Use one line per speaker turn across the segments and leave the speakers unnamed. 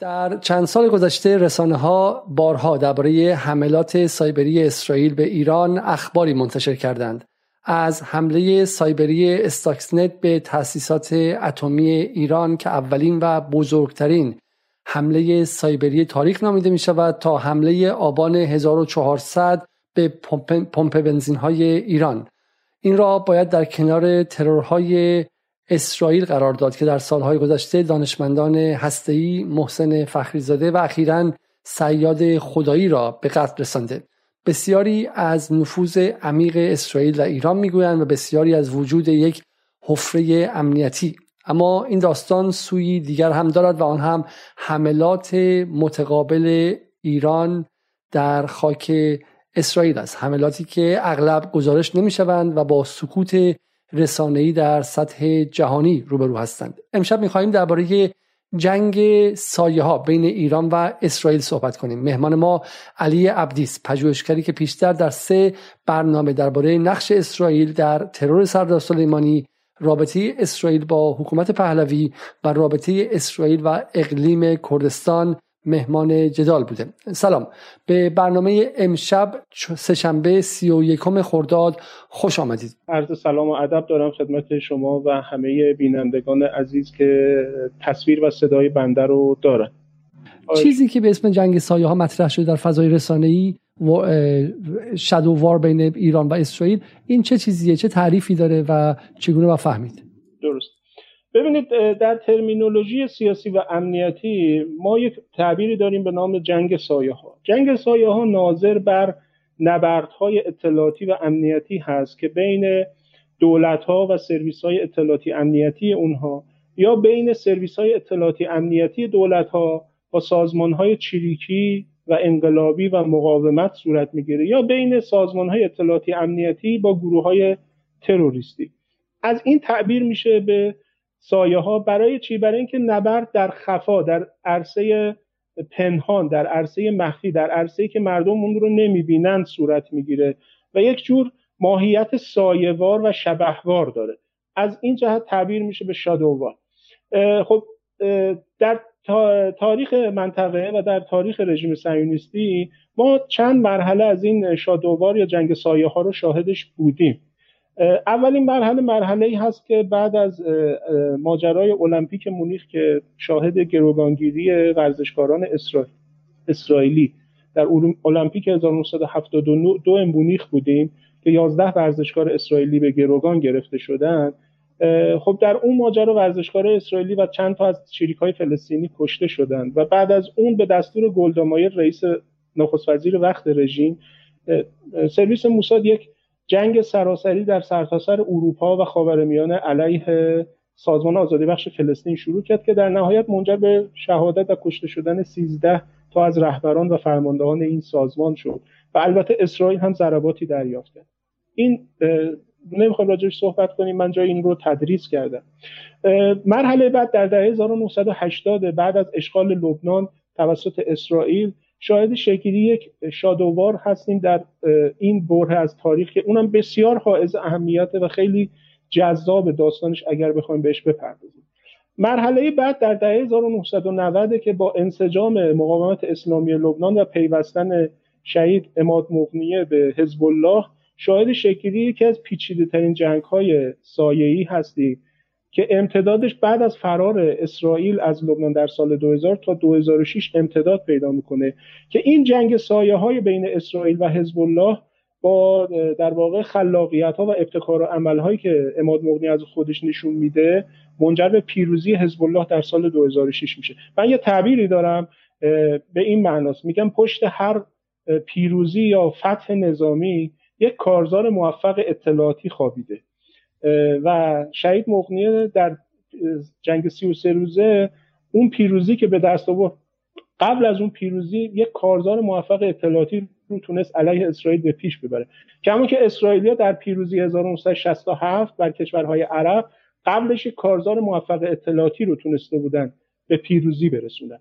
در چند سال گذشته رسانه ها بارها درباره حملات سایبری اسرائیل به ایران اخباری منتشر کردند. از حمله سایبری استاکسنت به تأسیسات اتمی ایران که اولین و بزرگترین حمله سایبری تاریخ نامیده می شود تا حمله آبان 1400 به پمپ بنزین های ایران. این را باید در کنار ترورهای اسرائیل قرار داد که در سالهای گذشته دانشمندان هسته‌ای محسن فخریزاده و اخیرا سیاد خدایی را به قتل رسانده. بسیاری از نفوذ عمیق اسرائیل در ایران می‌گویند و بسیاری از وجود یک حفره امنیتی. اما این داستان سوی دیگر هم دارد و آن هم حملات متقابل ایران در خاک اسرائیل است. حملاتی که اغلب گزارش نمی شوند و با سکوت رسانه‌ای در سطح جهانی روبرو هستند. امشب می‌خواهیم درباره جنگ سایه ها بین ایران و اسرائیل صحبت کنیم. مهمان ما علی عبدیس پژوهشگری که پیشتر در سه برنامه درباره نقش اسرائیل در ترور سردار سلیمانی رابطه اسرائیل با حکومت پهلوی و رابطه اسرائیل و اقلیم کردستان مهمان جدال بوده. سلام. به برنامه امشب سهشنبه سی و یکم خرداد خوش آمدید.
عرض سلام و ادب دارم خدمت شما و همه بینندگان عزیز که تصویر و صدای بنده رو دارن.
چیزی که به اسم جنگ سایه ها مطرح شده در فضای رسانه ای شادو وار بین ایران و اسرائیل این چه چیزیه؟ چه تعریفی داره و چگونه با فهمید؟
درست. ببینید در ترمینولوژی سیاسی و امنیتی ما یک تعبیری داریم به نام جنگ سایه ها جنگ سایه ها ناظر بر نبردهای اطلاعاتی و امنیتی هست که بین دولت ها و سرویس های اطلاعاتی امنیتی اونها یا بین سرویس های اطلاعاتی امنیتی دولت ها با سازمان های چریکی و انقلابی و مقاومت صورت می‌گیره یا بین سازمان های اطلاعاتی امنیتی با گروه های تروریستی. از این تعبیر میشه به سایه ها برای چی؟ برای اینکه نبرد در خفا در عرصه پنهان در عرصه مخفی در عرصه که مردم اون رو نمی‌بینند صورت می‌گیره و یک جور ماهیت سایهوار و شبهوار داره. از این جهت تعبیر میشه به شادووار خب در تاریخ منطقه و در تاریخ رژیم صهیونیستی ما چند مرحله از این شادووار یا جنگ سایه ها رو شاهدش بودیم. اولین مرحله مرحله ای هست که بعد از ماجرای المپیک مونیخ که شاهد گروگانگیری ورزشکاران اسرائیلی در المپیک 1972 مونیخ بودیم که 11 ورزشکار اسرائیلی به گروگان گرفته شدند خب در اون ماجرا ورزشکار اسرائیلی و چند تا از های فلسطینی کشته شدند و بعد از اون به دستور گلدامایر رئیس نخست وزیر وقت رژیم سرویس موساد یک جنگ سراسری در سرتاسر اروپا و خاورمیانه علیه سازمان آزادی بخش فلسطین شروع کرد که در نهایت منجر به شهادت و کشته شدن 13 تا از رهبران و فرماندهان این سازمان شد و البته اسرائیل هم ضرباتی دریافت کرد. این نمی‌خوایم راجعش صحبت کنیم من جای این رو تدریس کردم. مرحله بعد در دهه 1980 بعد از اشغال لبنان توسط اسرائیل شاهد شکلی یک شادووار هستیم در این بره از تاریخ که اونم بسیار حائز اهمیت و خیلی جذاب داستانش اگر بخوایم بهش بپردازیم. مرحله بعد در دهه 1990 که با انسجام مقاومت اسلامی لبنان و پیوستن شهید اماد مغنیه به حزب الله شاهد شکلی یکی از پیچیده ترین جنگ های سایه‌ای هستیم که امتدادش بعد از فرار اسرائیل از لبنان در سال 2000 تا 2006 امتداد پیدا می‌کنه که این جنگ سایه های بین اسرائیل و حزب الله با در واقع خلاقیت ها و ابتکار و عمل هایی که اماد مغنی از خودش نشون میده منجر به پیروزی حزب الله در سال 2006 میشه. من یه تعبیری دارم به این معناست. میگم پشت هر پیروزی یا فتح نظامی یک کارزار موفق اطلاعاتی خوابیده. و شهید مغنیه در جنگ سی و سه روزه اون پیروزی که به دست آورد قبل از اون پیروزی یک کارزار موفق اطلاعاتی رو تونست علیه اسرائیل به پیش ببره. همون که اسرائیلیا در پیروزی 1967 بر کشورهای عرب قبلش کارزار موفق اطلاعاتی رو تونسته بودن به پیروزی برسونن.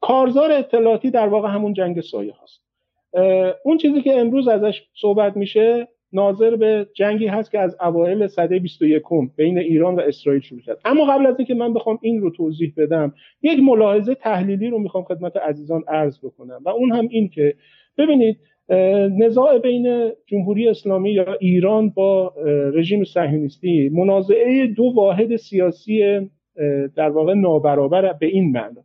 کارزار اطلاعاتی در واقع همون جنگ سایه هست اون چیزی که امروز ازش صحبت میشه ناظر به جنگی هست که از اوایل سده 21 بین ایران و اسرائیل شروع شد اما قبل از اینکه من بخوام این رو توضیح بدم یک ملاحظه تحلیلی رو می‌خوام خدمت عزیزان عرض بکنم و اون هم این که ببینید نزاع بین جمهوری اسلامی یا ایران با رژیم صهیونیستی منازعه دو واحد سیاسی در واقع نابرابر به این معنا.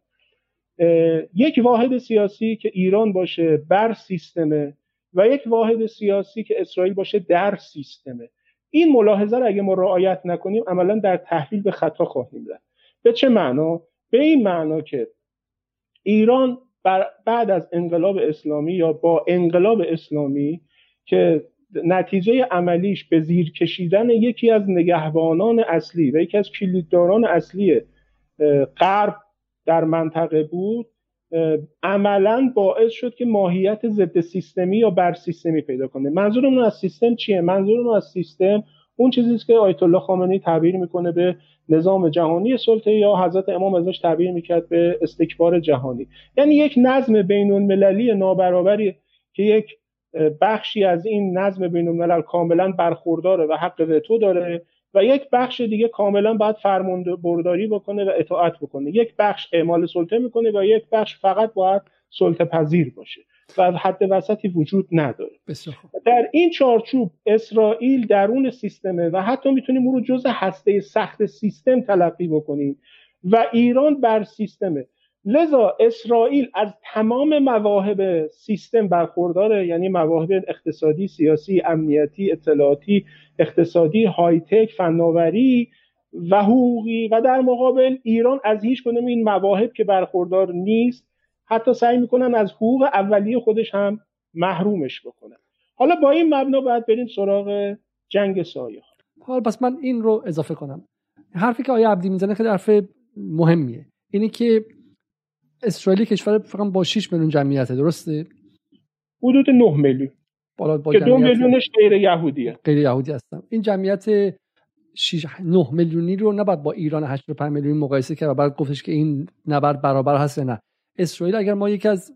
یک واحد سیاسی که ایران باشه بر سیستمه و یک واحد سیاسی که اسرائیل باشه در سیستمه. این ملاحظه رو اگه ما رعایت نکنیم عملا در تحلیل به خطا خواهیم رفت. به چه معنا؟ به این معنا که ایران بعد از انقلاب اسلامی یا با انقلاب اسلامی که نتیجه عملیش به زیر کشیدن یکی از نگهبانان اصلی و یکی از کلیدداران اصلی غرب در منطقه بود عملا باعث شد که ماهیت ضد سیستمی یا بر سیستمی پیدا کنه. منظورمون از سیستم چیه؟ منظورمون از سیستم اون چیزی است که آیت الله خامنه‌ای تعبیر می‌کنه به نظام جهانی سلطه یا حضرت امام ازش تعبیر می‌کرد به استکبار جهانی. یعنی یک نظم بین المللی نابرابری که یک بخشی از این نظم بین الملل کاملا برخورداره و حق وتو داره و یک بخش دیگه کاملا باید فرمانده برداری بکنه و اطاعت بکنه. یک بخش اعمال سلطه می‌کنه و یک بخش فقط باید سلطه پذیر باشه و حد وسطی وجود نداره. در این چارچوب اسرائیل درون سیستمه و حتی می‌تونیم او رو جز هسته سخت سیستم تلقی بکنیم و ایران بر سیستمه. لذا اسرائیل از تمام مواهب سیستم برخورداره یعنی مواهب اقتصادی سیاسی امنیتی اطلاعاتی اقتصادی های تک فناوری و حقوقی و در مقابل ایران از هیچ کنم این مواهب که برخوردار نیست حتی سعی می‌کنن از حقوق اولیه خودش هم محرومش بکنن. حالا با این مبنا باید بریم سراغ جنگ سایه.
حالا پس من این رو اضافه کنم. حرفی که آیا عبدی می‌زنه خیلی حرف مهمیه. اینی که اسرائیل کشور فقط با 6 میلیون جمعیته درسته؟
حدود 9 میلیون. بالا با که دو میلیونش غیر یهودیه.
غیر یهودی هستم این جمعیت 6 9 میلیونی رو نباید با ایران 85 میلیون مقایسه کرد و بعد گفتش که این نبرد برابر هست نه. اسرائیل اگر ما یکی از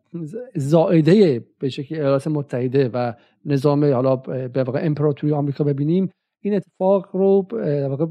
زائده به شکل ایالات متحده و نظام حالا به واقع امپراتوری آمریکا ببینیم این اتفاق رو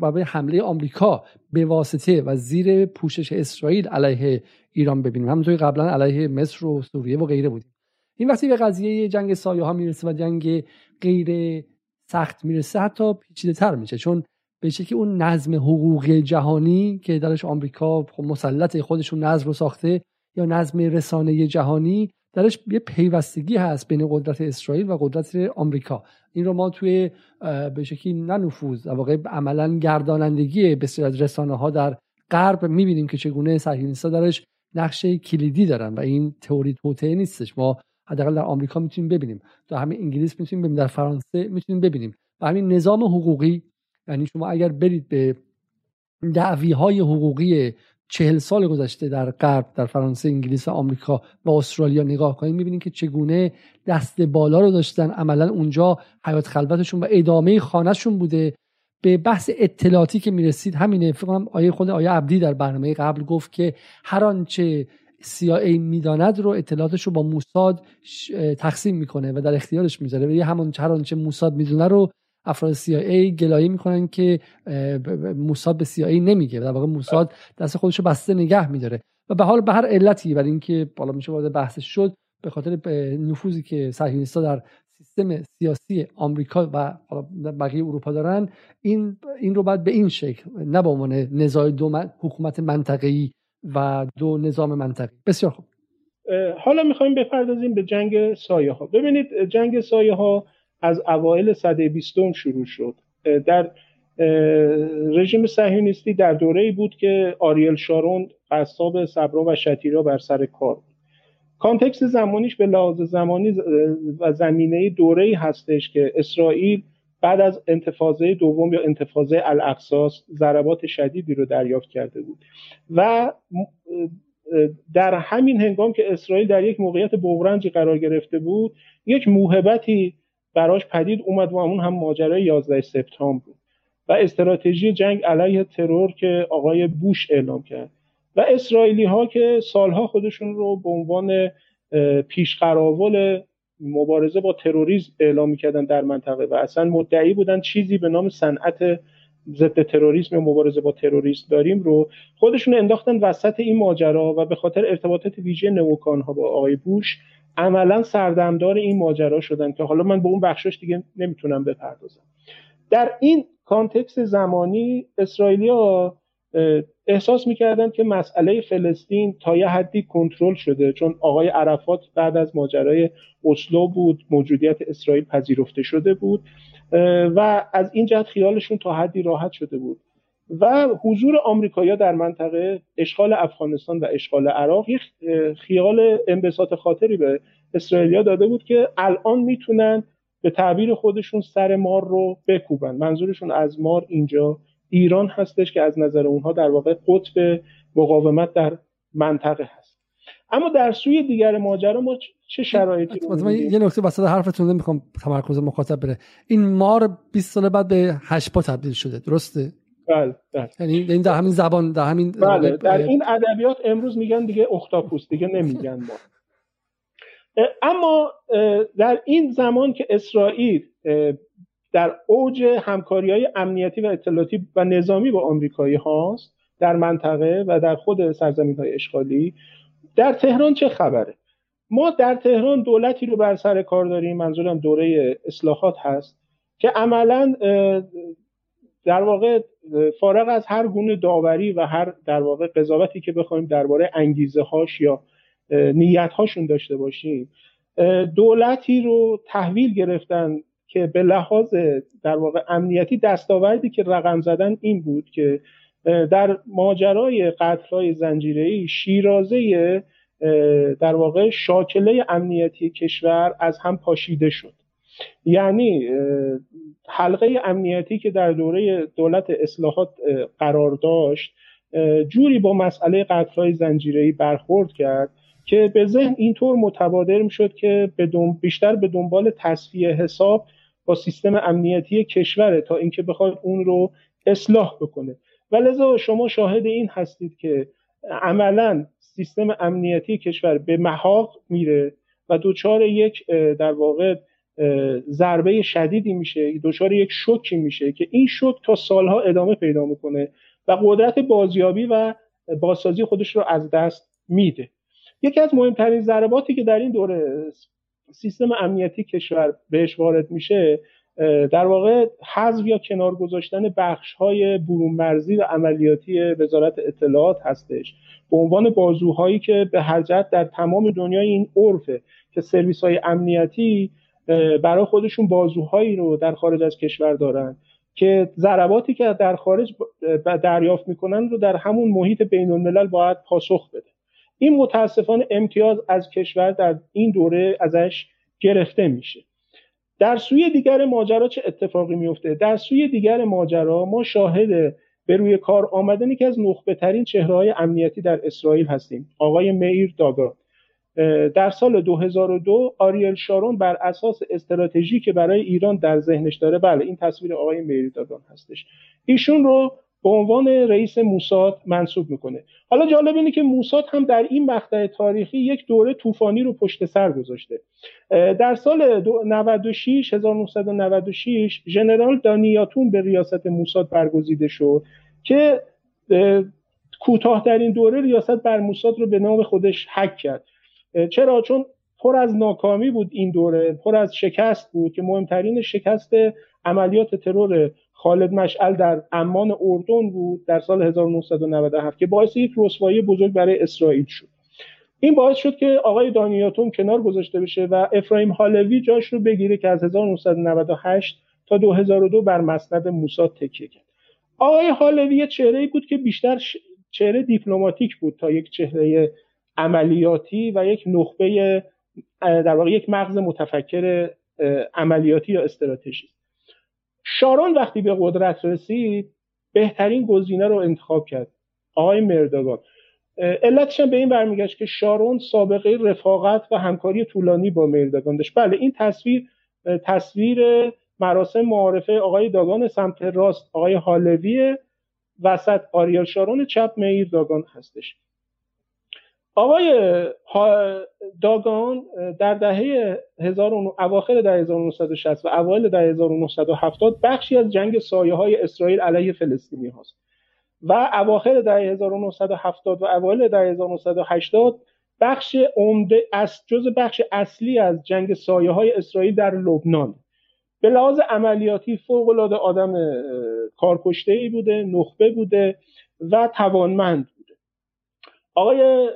برای حمله آمریکا به واسطه و زیر پوشش اسرائیل علیه ایران ببینیم. همونطوری قبلا علیه مصر و سوریه و غیره بودیم. این وقتی به قضیه جنگ سایه ها می‌رسه و جنگ غیر سخت می‌رسه حتی پیچیده تر میشه. چون به که اون نظم حقوقی جهانی که درش آمریکا خب مسلط خودشون نظم رو ساخته یا نظم رسانه جهانی درش یه پیوستگی هست بین قدرت اسرائیل و قدرت آمریکا. این رو ما توی به شکلی نه نفوذ واقع عملا گردانندگی بسیار از رسانه ها در غرب می‌بینیم که چگونه صهیونیست‌ها درش نقش کلیدی دارن و این تئوری توطئه نیستش. ما حداقل در آمریکا می‌تونیم ببینیم. در همین انگلیس می‌تونیم ببینیم. در فرانسه می‌تونیم ببینیم. و همین نظام حقوقی یعنی شما اگر برید به دعوی های حقوقی چهل سال گذشته در غرب در فرانسه انگلیس و آمریکا و استرالیا نگاه کنید می‌بینید که چگونه دست بالا رو داشتن. عملا اونجا حیات خلوتشون و ادامه خانهشون بوده. به بحث اطلاعاتی که می‌رسید همینه فکر آیه خود آیه عبدی در برنامه قبل گفت که هر آنچه CIA می‌داند رو اطلاعاتش رو با موساد تقسیم می‌کنه و در اختیارش می‌ذاره. و یه همان هر آنچه موساد می‌دونه رو افراد CIA گلایه می‌کنن که موساد به CIA نمیگه. در واقع موساد دست خودش رو بسته نگه میداره. و به حال به هر علتی برای اینکه بالا میشه وارد بحثش شد به خاطر نفوذی که صهیونیست‌ها در سیستم سیاسی آمریکا و بقیه اروپا دارن این این رو باید به این شکل نه به عنوان نزاع دو حکومت منطقه‌ای و دو نظام منطقی بسیار خوب.
حالا می‌خوایم بپردازیم به جنگ سایه ها ببینید جنگ سایه ها از اوایل سده بیستم شروع شد. در رژیم صهیونیستی در دوره ای بود که آریل شارون قصاب صبرا و شتیلا بر سر کار context زمانیش به لحاظ زمانی و زمینه دوره ای هستش که اسرائیل بعد از انتفاضه دوم یا انتفاضه الاقصی ضربات شدیدی رو دریافت کرده بود. و در همین هنگام که اسرائیل در یک موقعیت بغرنجی قرار گرفته بود یک موهبتی براش پدید اومد و اون هم ماجرای 11 سپتامبر بود. و استراتژی جنگ علیه ترور که آقای بوش اعلام کرد. و اسرائیلی ها که سالها خودشون رو به عنوان پیشقراول مبارزه با تروریسم اعلام می‌کردن در منطقه و اصلا مدعی بودن چیزی به نام صنعت ضد تروریسم یا مبارزه با تروریسم داریم رو خودشون انداختن وسط این ماجرا و به خاطر ارتباطات ویژه نوکان ها با آقای بوش عملا سردمدار این ماجرا شدن که حالا من به اون بخشش دیگه نمی‌تونم بپردازم. در این context زمانی اسرائیلیا احساس می‌کردن که مسئله فلسطین تا یه حدی کنترل شده چون آقای عرفات بعد از ماجرای اسلو بود موجودیت اسرائیل پذیرفته شده بود و از این جهت خیالشون تا حدی راحت شده بود. و حضور آمریکایی‌ها در منطقه اشغال افغانستان و اشغال عراق یک خیال انبساط خاطری به اسرائیلیا داده بود که الان می‌تونن به تعبیر خودشون سر مار رو بکوبن. منظورشون از مار اینجا ایران هستش که از نظر اونها در واقع قطب مقاومت در منطقه هست. اما در سوی دیگر ماجرا ما چه شرایطی
رو یه نکته وسط حرفتون نمی‌خوام تمرکز مخاطب بره. این مار 20 سال بعد به هشپا تبدیل شده درسته؟
بله بله.
یعنی در همین زبان در همین
بله در این ادبیات امروز میگن دیگه اختاپوس دیگه نمیگن ما. اما در این زمان که اسرائیل در اوج همکاری های امنیتی و اطلاعاتی و نظامی با آمریکایی هاست در منطقه و در خود سرزمین های اشغالی. در تهران چه خبره؟ ما در تهران دولتی رو بر سر کار داریم منظورم دوره اصلاحات هست که عملا در واقع فارغ از هر گونه داوری و هر در واقع قضاوتی که بخوایم درباره انگیزه هاش یا نیت هاشون داشته باشیم دولتی رو تحویل گرفتن که به لحاظ در واقع امنیتی دستاوردی که رقم زدن این بود که در ماجرای قتلهای زنجیره‌ای شیرازه در واقع شاکله امنیتی کشور از هم پاشیده شد. یعنی حلقه امنیتی که در دوره دولت اصلاحات قرار داشت جوری با مسئله قتلهای زنجیره‌ای برخورد کرد که به ذهن اینطور متبادر می‌شد که بیشتر به دنبال تصفیه حساب با سیستم امنیتی کشوره تا اینکه بخواد اون رو اصلاح بکنه. و لذا شما شاهد این هستید که عملا سیستم امنیتی کشور به محاق میره و دوچار یک در واقع ضربه شدیدی میشه دچار یک شوکی میشه که این شوک تا سالها ادامه پیدا می‌کنه و قدرت بازیابی و بازسازی خودش رو از دست میده. یکی از مهمترین ضرباتی که در این دوره سیستم امنیتی کشور بهش وارد میشه در واقع حذف یا کنار گذاشتن بخش های برون مرزی و عملیاتی وزارت اطلاعات هستش. به عنوان بازوهایی که به هر جهت در تمام دنیای این عرفه که سرویس های امنیتی برای خودشون بازوهایی رو در خارج از کشور دارن که ضرباتی که در خارج دریافت می‌کنن رو در همون محیط بین الملل باید پاسخ بده. این متاسفانه امتیاز از کشور در این دوره ازش گرفته میشه. در سوی دیگر ماجرا چه اتفاقی میفته؟ در سوی دیگر ماجرا ما شاهد به روی کار آمدن یکی از نخبه ترین چهره های امنیتی در اسرائیل هستیم آقای میر داگان در سال 2002 آریل شارون بر اساس استراتژی که برای ایران در ذهنش داره بله این تصویر آقای میر داگان هستش. ایشون رو به عنوان رئیس موساد منصوب می‌کنه. حالا جالب اینه که موساد هم در این مقطع تاریخی یک دوره طوفانی رو پشت سر گذاشته. در سال 96 1996 ژنرال دانیاتون به ریاست موساد برگزیده شد که کوتاهترین دوره ریاست بر موساد رو به نام خودش حک کرد. چرا؟ چون پر از ناکامی بود این دوره پر از شکست بود که مهمترین شکست عملیات ترور خالد مشعل در امان اردن بود در سال 1997 که باعث یک رسوایی بزرگ برای اسرائیل شد. این باعث شد که آقای دانیاتون کنار گذاشته بشه و افرایم هالوی جاش رو بگیره که از 1998 تا 2002 بر مسند موساد تکیه کرد. آقای هالوی چهره بود که بیشتر چهره دیپلماتیک بود تا یک چهره عملیاتی و یک نخبه در واقع یک مغز متفکر عملیاتی یا استراتژی شارون وقتی به قدرت رسید بهترین گزینه رو انتخاب کرد. آقای مردگان. علتش به این برمیگشت که شارون سابقه رفاقت و همکاری طولانی با مردگان داشت. بله این تصویر تصویر مراسم معارفه آقای داگان سمت راست آقای حالوی وسط آریال شارون چپ میر داگان هستش. آقای داگان در دهه اواخر دهه 1960 و اوایل دهه 1970 بخشی از جنگ سایه های اسرائیل علیه فلسطینی هاست. و اواخر دهه 1970 و اوایل دهه 1980 بخش عمده از جز بخش اصلی از جنگ سایه های اسرائیل در لبنان. به لحاظ عملیاتی فوق العاده آدم کارکشته ای بوده نخبه بوده و توانمند. آقای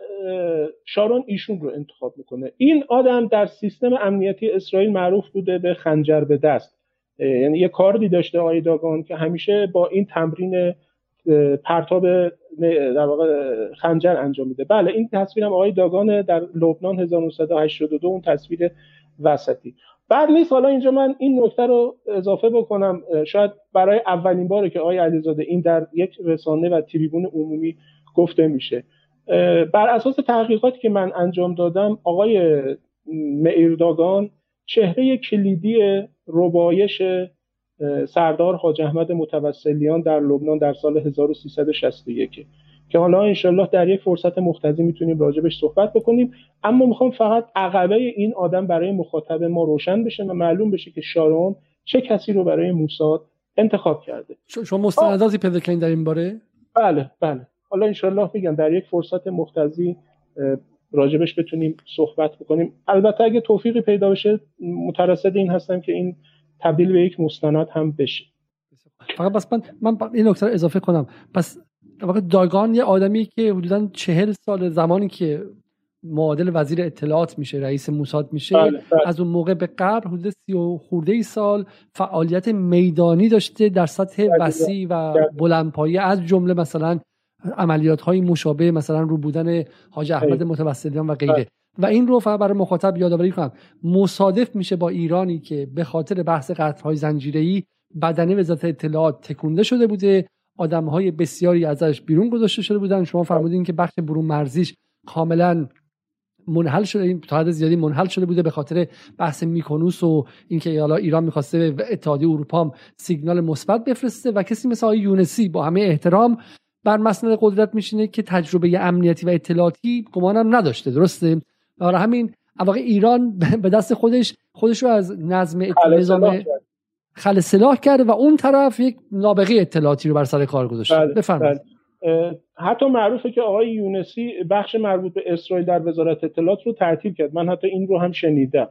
شارون ایشون رو انتخاب می‌کنه. این آدم در سیستم امنیتی اسرائیل معروف بوده به خنجر به دست. یعنی یه کاردی داشته آقای داگان که همیشه با این تمرین پرتاب در واقع خنجر انجام میده. بله این تصویرم آقای داگان در لبنان 1982 اون تصویر وسطی. بعد نیست حالا اینجا من این نکته رو اضافه بکنم. شاید برای اولین باره که آقای علیزاده این در یک رسانه و تریبون عمومی گفته میشه. بر اساس تحقیقاتی که من انجام دادم آقای داگان چهره کلیدی ربایش سردار حاج احمد متوسلیان در لبنان در سال 1361 که حالا انشالله در یک فرصت مختزی می‌تونیم راجبش صحبت بکنیم. اما می‌خوام فقط عقبه این آدم برای مخاطب ما روشن بشه و معلوم بشه که شارون چه کسی رو برای موساد انتخاب کرده.
شما مستنداتی پیدا کردین در این باره؟
بله بله. حالا انشالله میگم در یک فرصت مختزی راجبش بتونیم صحبت بکنیم. البته اگه توفیقی پیدا بشه مترصد این هستم که این تبدیل به یک مستند هم بشه.
فقط بس من من این نکته اضافه کنم. پس واقع داگان یه آدمی که حدودا چهل سال زمانی که معادل وزیر اطلاعات میشه رئیس موساد میشه بله، بله. از اون موقع به قبل حدود سی و خورده ای سال فعالیت میدانی داشته در سطح وسیع و بلندپایه از جمله مثلا عملیات های مشابه مثلا رو بودن حاج احمد متوسلیان و غیره. و این رو فقط برای مخاطب یادآوری کنم. مصادف میشه با ایرانی که به خاطر بحث قطع های زنجیره‌ای بدنه وزارت اطلاعات تکونده شده بوده. آدم های بسیاری ازش بیرون گذاشته شده بودن. شما فرمودین که بخش برون مرزیش کاملا منحل شده این تا حد زیادی منحل شده بوده به خاطر بحث میکنوس و اینکه حالا ایران می‌خواسته به اتحادیه اروپا هم سیگنال مثبت بفرسته و کسی مثل آقای یونسی با همه احترام بر مسند قدرت میشینه که تجربه امنیتی و اطلاعاتی گمانم نداشته درسته؟ برای همین واقع ایران به دست خودش خودش رو از نظم نظام خل سلاح کرده و اون طرف یک نابغه اطلاعاتی رو بر سر کار گذاشته. بله، بفرمایید.
بله. حتی معروفه که آقای یونسی بخش مربوط به اسرائیل در وزارت اطلاعات رو ترتیب کرد. من حتی این رو هم شنیدم.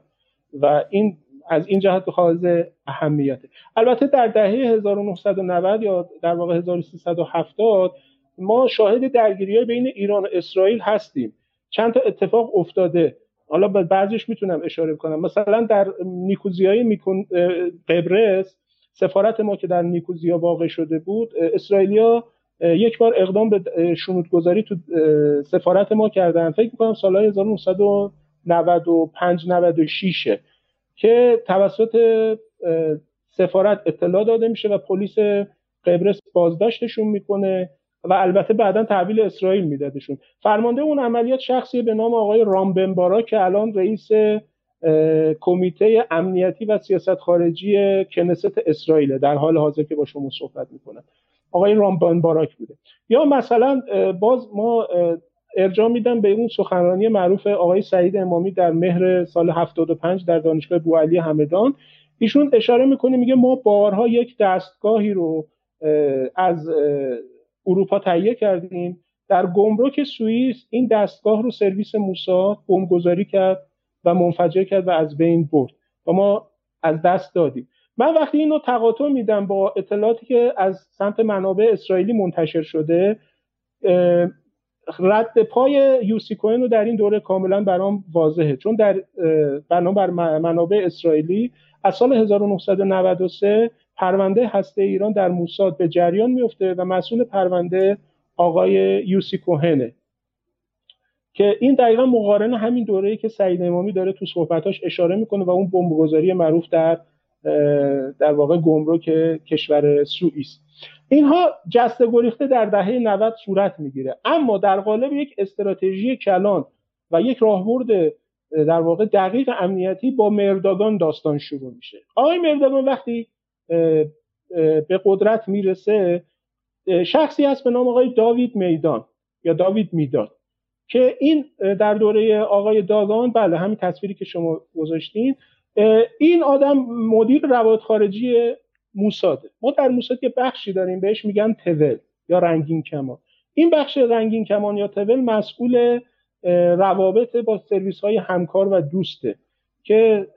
و این از این جهت خواهد اهمیته. البته در دهه 1990 یا در واقع 1370 ما شاهد درگیری بین ایران و اسرائیل هستیم. چند تا اتفاق افتاده. حالا به بعضیش می‌تونم اشاره کنم. مثلا در نیکوزیای میکن قبرس سفارت ما که در نیکوزیا واقع شده بود اسرائیلیا یک بار اقدام به شنودگذاری تو سفارت ما کردن. فکر می‌کنم سالهای 1995 96 که توسط سفارت اطلاع داده میشه و پلیس قبرس بازداشتشون می‌کنه و البته بعدا تحویل اسرائیل میدادشون. فرمانده اون عملیات شخصی به نام آقای رامبنبارا که الان رئیس کمیته امنیتی و سیاست خارجی کنست اسرائیل در حال حاضر که با شما صحبت می‌کنم. آقای رامبنباراک بوده؟ یا مثلا باز ما ارجاع میدم به اون سخنرانی معروف آقای سعید امامی در مهر سال 75 در دانشگاه بوعلی همدان. ایشون اشاره می‌کنه میگه ما بارها یک دستگاهی رو از اروپا تهیه کردیم. در گمرک سوئیس این دستگاه رو سرویس موساد بمبگذاری کرد و منفجر کرد و از بین برد و ما از دست دادیم. من وقتی اینو تقاطع میدم با اطلاعاتی که از سمت منابع اسرائیلی منتشر شده رد پای یوسی کوین رو در این دوره کاملا برام واضحه. چون در بنا منابع اسرائیلی از سال 1993 پرونده هسته ایران در موساد به جریان میفته و مسئول پرونده آقای یوسی کوهنه. که این دقیقا مقارن همین دوره‌ای که سعید امامی داره تو صحبتاش اشاره می‌کنه و اون بمبگذاری معروف در در واقع گمرک کشور سوئیس. اینها جسته گریخته در دهه 90 صورت می‌گیره. اما در قالب یک استراتژی کلان و یک راهبرد در واقع دقیق امنیتی با مرداگان داستان شروع میشه. آقای مرداگان وقتی به قدرت می‌رسه شخصی هست به نام آقای داوید میدان یا داوید می‌داد که این در دوره آقای داگان بله همین تصویری که شما گذاشتین این آدم مدیر روابط خارجی موساده. ما در موساد یه بخشی داریم بهش میگن تول یا رنگین کمان. این بخش رنگین کمان یا تول مسئول روابط با سرویس های همکار و دوسته که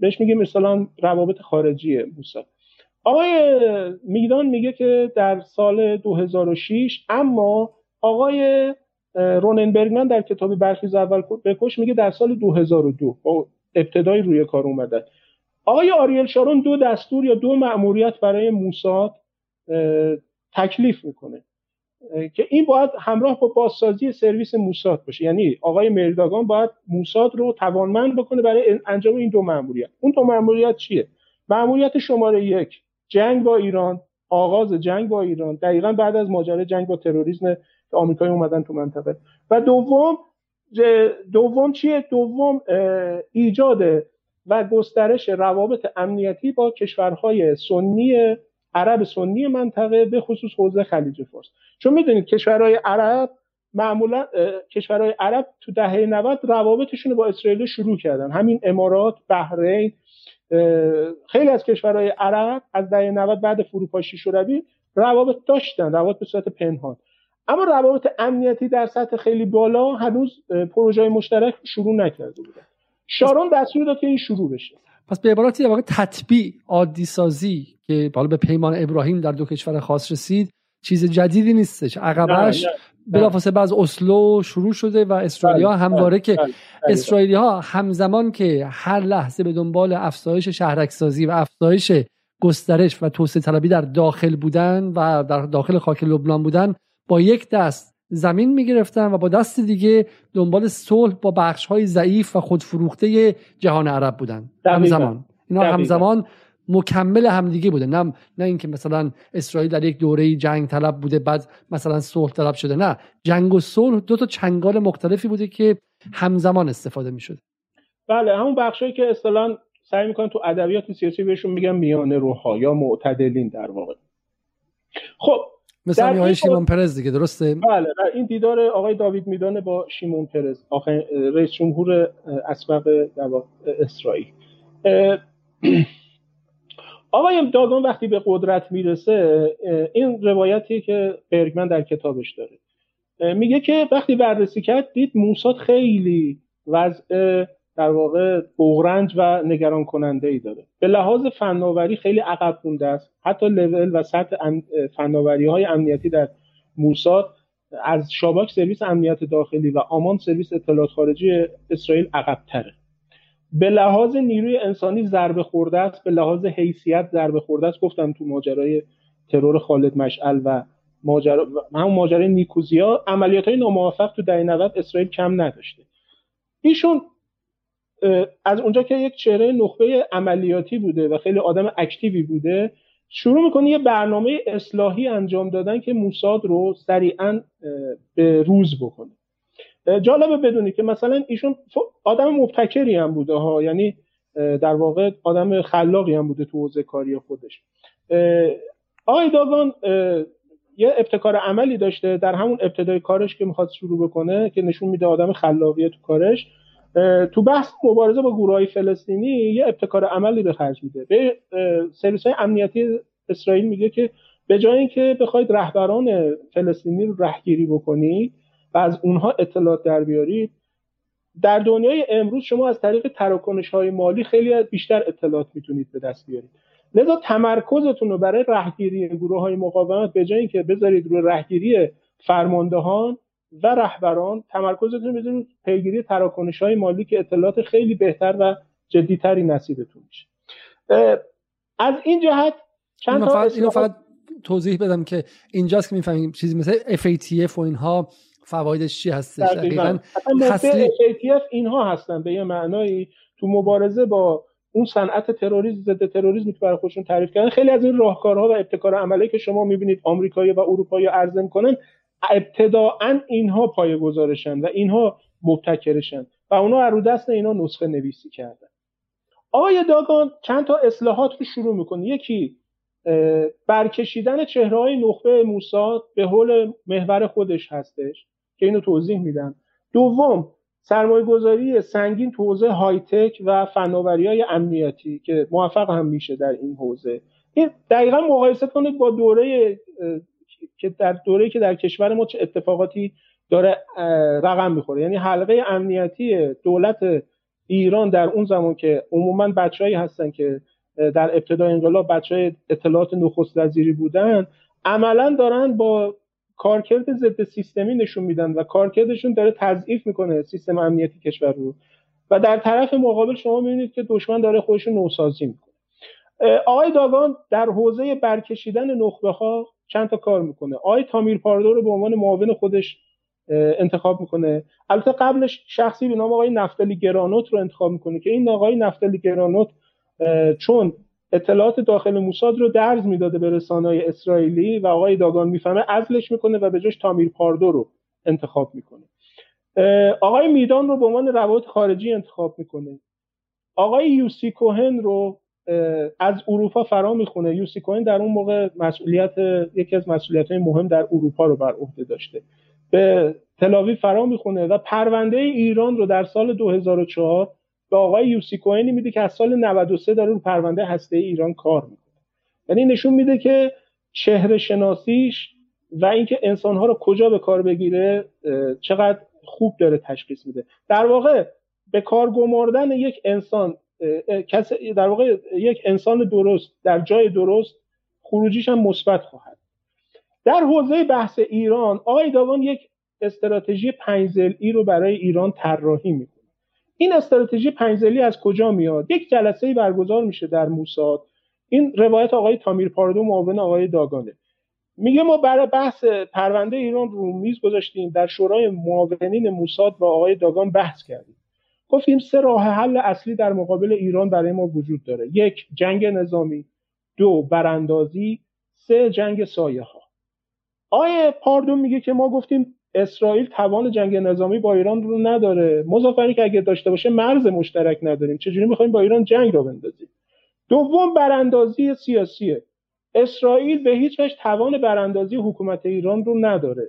بهش میگه مثلا روابط خارجی موساد. آقای میدان میگه که در سال 2006 اما آقای روننبرگمن در کتاب برخیز اول بکش میگه در سال 2002 با ابتدای روی کار اومدن آقای آریل شارون دو دستور یا دو مأموریت برای موساد تکلیف می‌کنه. که این باید همراه با بازسازی سرویس موساد باشه. یعنی آقای مرداگان باید موساد رو توانمند بکنه برای انجام این دو مأموریت. اون دو مأموریت چیه؟ مأموریت شماره یک جنگ با ایران آغاز جنگ با ایران. دقیقا بعد از ماجرای جنگ با تروریسم آمریکایی اومدن تو منطقه. و دوم دوم چیه؟ دوم ایجاد و گسترش روابط امنیتی با کشورهای سنی عرب سنی منطقه به خصوص حوزه خلیج فارس. چون می‌دونید کشورهای عرب معمولا کشورهای عرب تو دهه 90 روابطشون با اسرائیل شروع کردن. همین امارات بحرین خیلی از کشورهای عرب از دهه 90 بعد فروپاشی شوروی روابط داشتن روابط به صورت پنهان. اما روابط امنیتی در سطح خیلی بالا هنوز پروژه مشترک شروع نکرده بودن. شارون دستور داد که این شروع بشه.
پس به عبارتی واقع تطبیع عادی سازی که بالا به پیمان ابراهیم در دو کشور خاص رسید چیز جدیدی نیستش. عقبش بلافاصله از اسلو شروع شده و اسرائیلی ها بله، همواره که بله، بله، اسرائیلی ها همزمان که هر لحظه به دنبال افزایش شهرکسازی و افزایش گسترش و توسعه طلبی در داخل بودن و در داخل خاک لبنان بودن با یک دست زمین می‌گرفتن و با دست دیگه دنبال صلح با بخش های ضعیف و خودفروخته جهان عرب بودن. همزمان. اینا همزمان مکمل همدیگه بوده. نه نه اینکه مثلا اسرائیل در یک دوره جنگ طلب بوده بعد مثلا صلح طلب شده. نه جنگ و صلح دو تا چنگال مختلفی بوده که همزمان استفاده می‌شد.
بله همون بخشایی که اصطلاحا سعی می‌کنن تو ادبیات سیاسی بهشون میگن میانه روها یا معتدلین در واقع. خب
مثل آقای شیمون پرز دیگه درسته؟
بله این دیدار آقای داوید میدانه با شیمون پرز آخر رئیس جمهور اسبق اسرائیل. آقای داگان وقتی به قدرت می‌رسه این روایتی که برگمن در کتابش داره. میگه که وقتی بررسی کرد دید موساد خیلی وضع در واقع بغرنج و نگران کننده ای داره. به لحاظ فناوری خیلی عقب مونده است. حتی لول و سطح فناوری های امنیتی در موساد از شاباک سرویس امنیت داخلی و آمان سرویس اطلاعات خارجی اسرائیل عقب تره به لحاظ نیروی انسانی ضربه خورده است. به لحاظ حیثیت ضربه خورده است. گفتم تو ماجرای ترور خالد مشعل و ماجرا همون ماجرای نیکوزیا عملیات های ناموفق تو دهه 90 اسرائیل کم نداشته. ایشون از اونجا که یک چهره نخبه عملیاتی بوده و خیلی آدم اکتیوی بوده شروع می‌کنه یه برنامه اصلاحی انجام دادن که موساد رو سریعا به روز بکنه. جالبه بدونی که مثلا ایشون آدم مبتکری هم بوده ها یعنی در واقع آدم خلاقی هم بوده تو حوزه کاری خودش. آقای داگان یه ابتکار عملی داشته در همون ابتدای کارش که می‌خواد شروع بکنه که نشون میده آدم خلاقیه تو کارش. تو بحث مبارزه با گروه های فلسطینی یه ابتکار عملی به خرج میده. به سرویس های امنیتی اسرائیل میگه که به جای اینکه بخواید رهبران فلسطینی رو رهگیری بکنید و از اونها اطلاعات در بیارید در دنیای امروز شما از طریق تراکنش های مالی خیلی بیشتر اطلاعات می‌تونید به دست بیارید. لذا تمرکزتون رو برای رهگیری گروه های مقاومت به جای اینکه بذارید روی رهگیری فرماندهان و رهبران تمرکزتون بذارید پیگیری تراکنش های مالی که اطلاعات خیلی بهتر و جدیتری نصیبتون میشه. از این جهت
چند تا اینو فقط توضیح بدم که اینجاست که می‌فهمیم چیزی مثل FATF و اینها فوایدش چی هستش
دقیقاً. اصلی FATF اینها هستن به یه معنایی. تو مبارزه با اون صنعت تروریسم ضد تروریسم که برای خودشون تعریف کردن خیلی از این راهکارها و ابتکار عملی که شما می‌بینید آمریکایی و اروپایی ارزم کنن ابتداعا اینها پای گذارشن و اینها مبتکرشن و اونا رو دست اینا نسخه نویسی کردن. آقای داگان چند تا اصلاحات رو شروع می‌کنه. یکی برکشیدن چهره های نخبه موساد به حول محور خودش هستش که اینو توضیح میدم. دوم سرمایه گذاری سنگین تو حوزه های تک و فناوری های امنیتی که موفق هم میشه در این حوزه. این دقیقا مقایسه کنید با دوره که در دوره که در کشور ما چه اتفاقاتی داره رقم می‌خوره. یعنی حلقه امنیتی دولت ایران در اون زمان که عموما بچههایی هستن که در ابتدای انقلاب بچه اطلاعات نخست وزیری بودن عملا دارن با کارکرد ضد سیستمی نشون میدن و کارکردشون داره تضعیف می‌کنه سیستم امنیتی کشور رو. و در طرف مقابل شما می‌بینید که دشمن داره خودش رو نوسازی می‌کنه. آقای داگان در حوزه برکشیدن نخبه ها چند تا کار می‌کنه. آقای تامیر پاردو رو به عنوان معاون خودش انتخاب می‌کنه. البته قبلش شخصی به نام آقای نفتالی گرانوت رو انتخاب می‌کنه که این آقای نفتالی گرانوت چون اطلاعات داخل موساد رو درز می‌داده به رسانه‌های اسرائیلی و آقای داگان می‌فهمه ازلش می‌کنه و به جاش تامیر پاردو رو انتخاب می‌کنه. آقای میدان رو به عنوان روابط خارجی انتخاب می‌کنه. آقای یوسی کوهن رو از اروپا فرا می‌خونه. یوسی کوهن در اون موقع مسئولیت یکی از مسئولیت های مهم در اروپا رو بر عهده داشته. به تلاوی فرا می‌خونه و پرونده ایران رو در سال 2004 به آقای یوسی کوهنی میده که از سال 93 داره رو پرونده هسته ایران کار می‌کنه. یعنی نشون میده که چهره شناسیش و اینکه انسانها رو کجا به کار بگیره چقدر خوب داره تشخیص میده. در واقع به کار گماردن یک انسان در واقع یک انسان درست در جای درست خروجیش هم مثبت خواهد. در حوزه بحث ایران آقای داوان یک استراتژی پنجزلی رو برای ایران طراحی می‌کنه. این استراتژی پنجزلی از کجا میاد؟ یک جلسه برگزار میشه در موساد. این روایت آقای تامیر پاردو معاون آقای داگانه. میگه ما برای بحث پرونده ایران رو میز گذاشتیم در شورای معاونین موساد با آقای داگان بحث کردیم. گفتیم سه راه حل اصلی در مقابل ایران برای ما وجود داره. یک جنگ نظامی. دو براندازی. سه جنگ سایه ها آقای پاردو میگه که ما گفتیم اسرائیل توان جنگ نظامی با ایران رو نداره. مضافری که اگه داشته باشه مرز مشترک نداریم. چجوری می‌خوایم با ایران جنگ رو بندازیم؟ دوم براندازی سیاسیه. اسرائیل به هیچ وجه توان براندازی حکومت ایران رو نداره.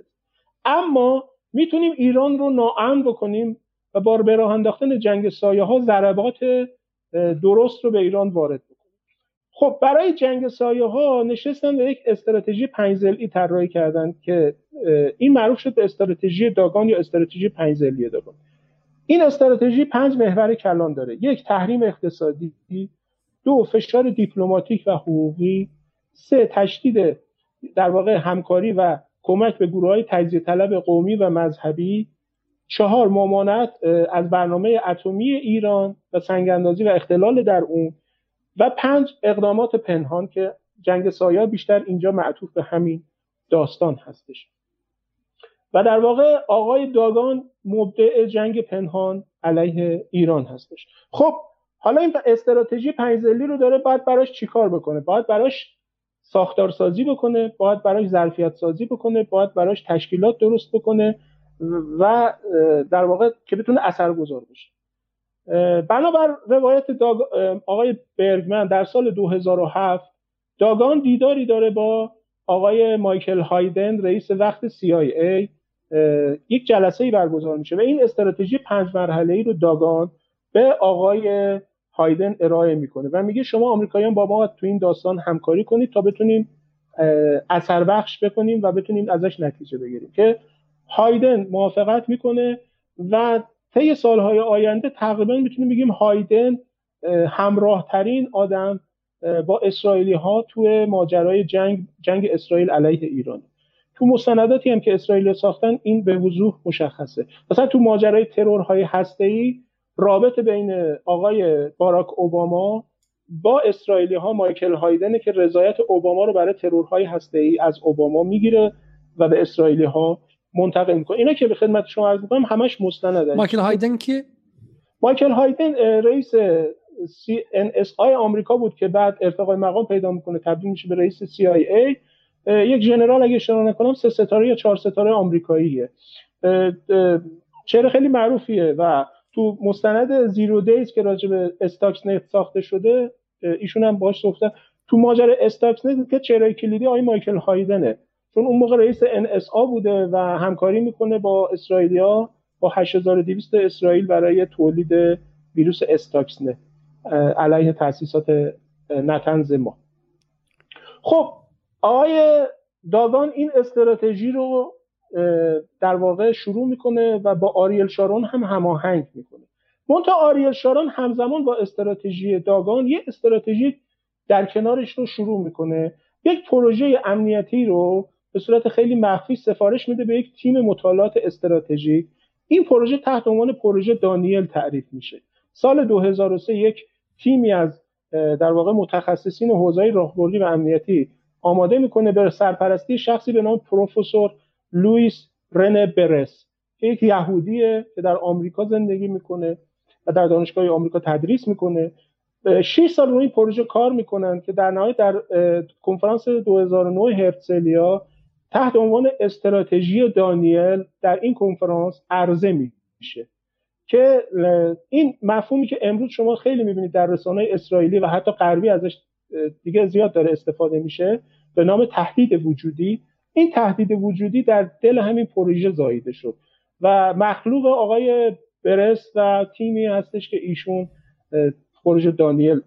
اما می‌تونیم ایران رو ناامن بکنیم و با به راه انداختن جنگ سایه ها ضربات درست رو به ایران وارد بکنیم خب برای جنگ سایه ها نشستن به یک استراتژی پنج طراحی کردن که این معروف شد به استراتژی داگان یا استراتژی پنج داگان. این استراتژی پنج محور کلان داره. یک تحریم اقتصادی. دو فشار دیپلماتیک و حقوقی. سه تشدید در واقع همکاری و کمک به گروه های تجزیه طلب قومی و مذهبی. چهار ممانعت از برنامه اتمی ایران و سنگاندازی و اختلال در اون و پنج اقدامات پنهان که جنگ سایه بیشتر اینجا معطوف به همین داستان هستش. و در واقع آقای داگان مبدع جنگ پنهان علیه ایران هستش. خب حالا این استراتژی پنجزلی رو داره باید براش چیکار بکنه؟ باید براش ساختارسازی بکنه باید براش ظرفیت سازی بکنه باید براش تشکیلات درست بکنه و در واقع که بتونه اثرگذار بشه بنابر روایت داگ... آقای برگمن در سال 2007 داگان دیداری داره با آقای مایکل هایدن رئیس وقت CIA یک جلسه ای برگزار میشه و این استراتژی پنج مرحله ای رو داگان به آقای هایدن ارائه می‌کنه و میگه شما آمریکاییان با ما تو این داستان همکاری کنید تا بتونیم اثر بخش بکنیم و بتونیم ازش نتیجه بگیریم. که هایدن موافقت می‌کنه و طی سالهای آینده تقریبا می‌تونیم بگیم هایدن همراه ترین آدم با اسرائیلی ها توی ماجرای جنگ جنگ اسرائیل علیه ایران. تو مستنداتی هم که اسرائیل ساختن این به وضوح مشخصه. مثلا تو ماجرای ترورهای هسته‌ای رابطه بین آقای باراک اوباما با اسرائیلی ها مایکل هایدنه که رضایت اوباما رو برای ترورهای هسته‌ای از اوباما می‌گیره و به اسرائیلی ها منتقل می‌کنه. اینا که به خدمت شما عرض می‌کنم همش مستنده
مایکل هایدن کی؟
مایکل هایدن رئیس آی آمریکا بود که بعد ارتقای مقام پیدا می‌کنه تبدیل میشه به رئیس CIA یک ژنرال اگه اشتباه نکنم سه ستاره یا چهار ستاره آمریکاییه. چهره خیلی معروفیه و تو مستند زیرو دیز که راجع به نت ساخته شده ایشون هم باش صحبت تو ماجرا نت که چهره کلیدی آقای مایکل هایدنه. چون اون موقع رئیس NSA بوده و همکاری می‌کنه با اسرائیلیا با 8200 اسرائیل برای تولید ویروس استاکسنه علیه تاسیسات نتنز ما. خب آقای داگان این استراتژی رو در واقع شروع می‌کنه و با آریل شارون هم هماهنگ می‌کنه. منتها آریل شارون همزمان با استراتژی داگان یه استراتژی در کنارش رو شروع می‌کنه. یک پروژه امنیتی رو به صورت خیلی مخفی سفارش میده به یک تیم مطالعات استراتژیک. این پروژه تحت عنوان پروژه دانیل تعریف میشه. سال 2003 یک تیمی از در واقع متخصصین حوزه راهبردی و امنیتی آماده می‌کنه به سرپرستی شخصی به نام پروفسور لوئیس رنه برس که یک یهودیه که در آمریکا زندگی می‌کنه و در دانشگاه آمریکا تدریس می‌کنه. 6 سال روی این پروژه کار می‌کنن که در نهایت در کنفرانس 2009 هرتزلیا تحت عنوان استراتژی دانیل در این کنفرانس عرضه میشه که این مفهومی که امروز شما خیلی می‌بینید در رسانه اسرائیلی و حتی غربی ازش دیگه زیاد داره استفاده میشه به نام تهدید وجودی. این تهدید وجودی در دل همین پروژه زاییده شد و مخلوق آقای برس و تیمی هستش که ایشون پروژه دانیل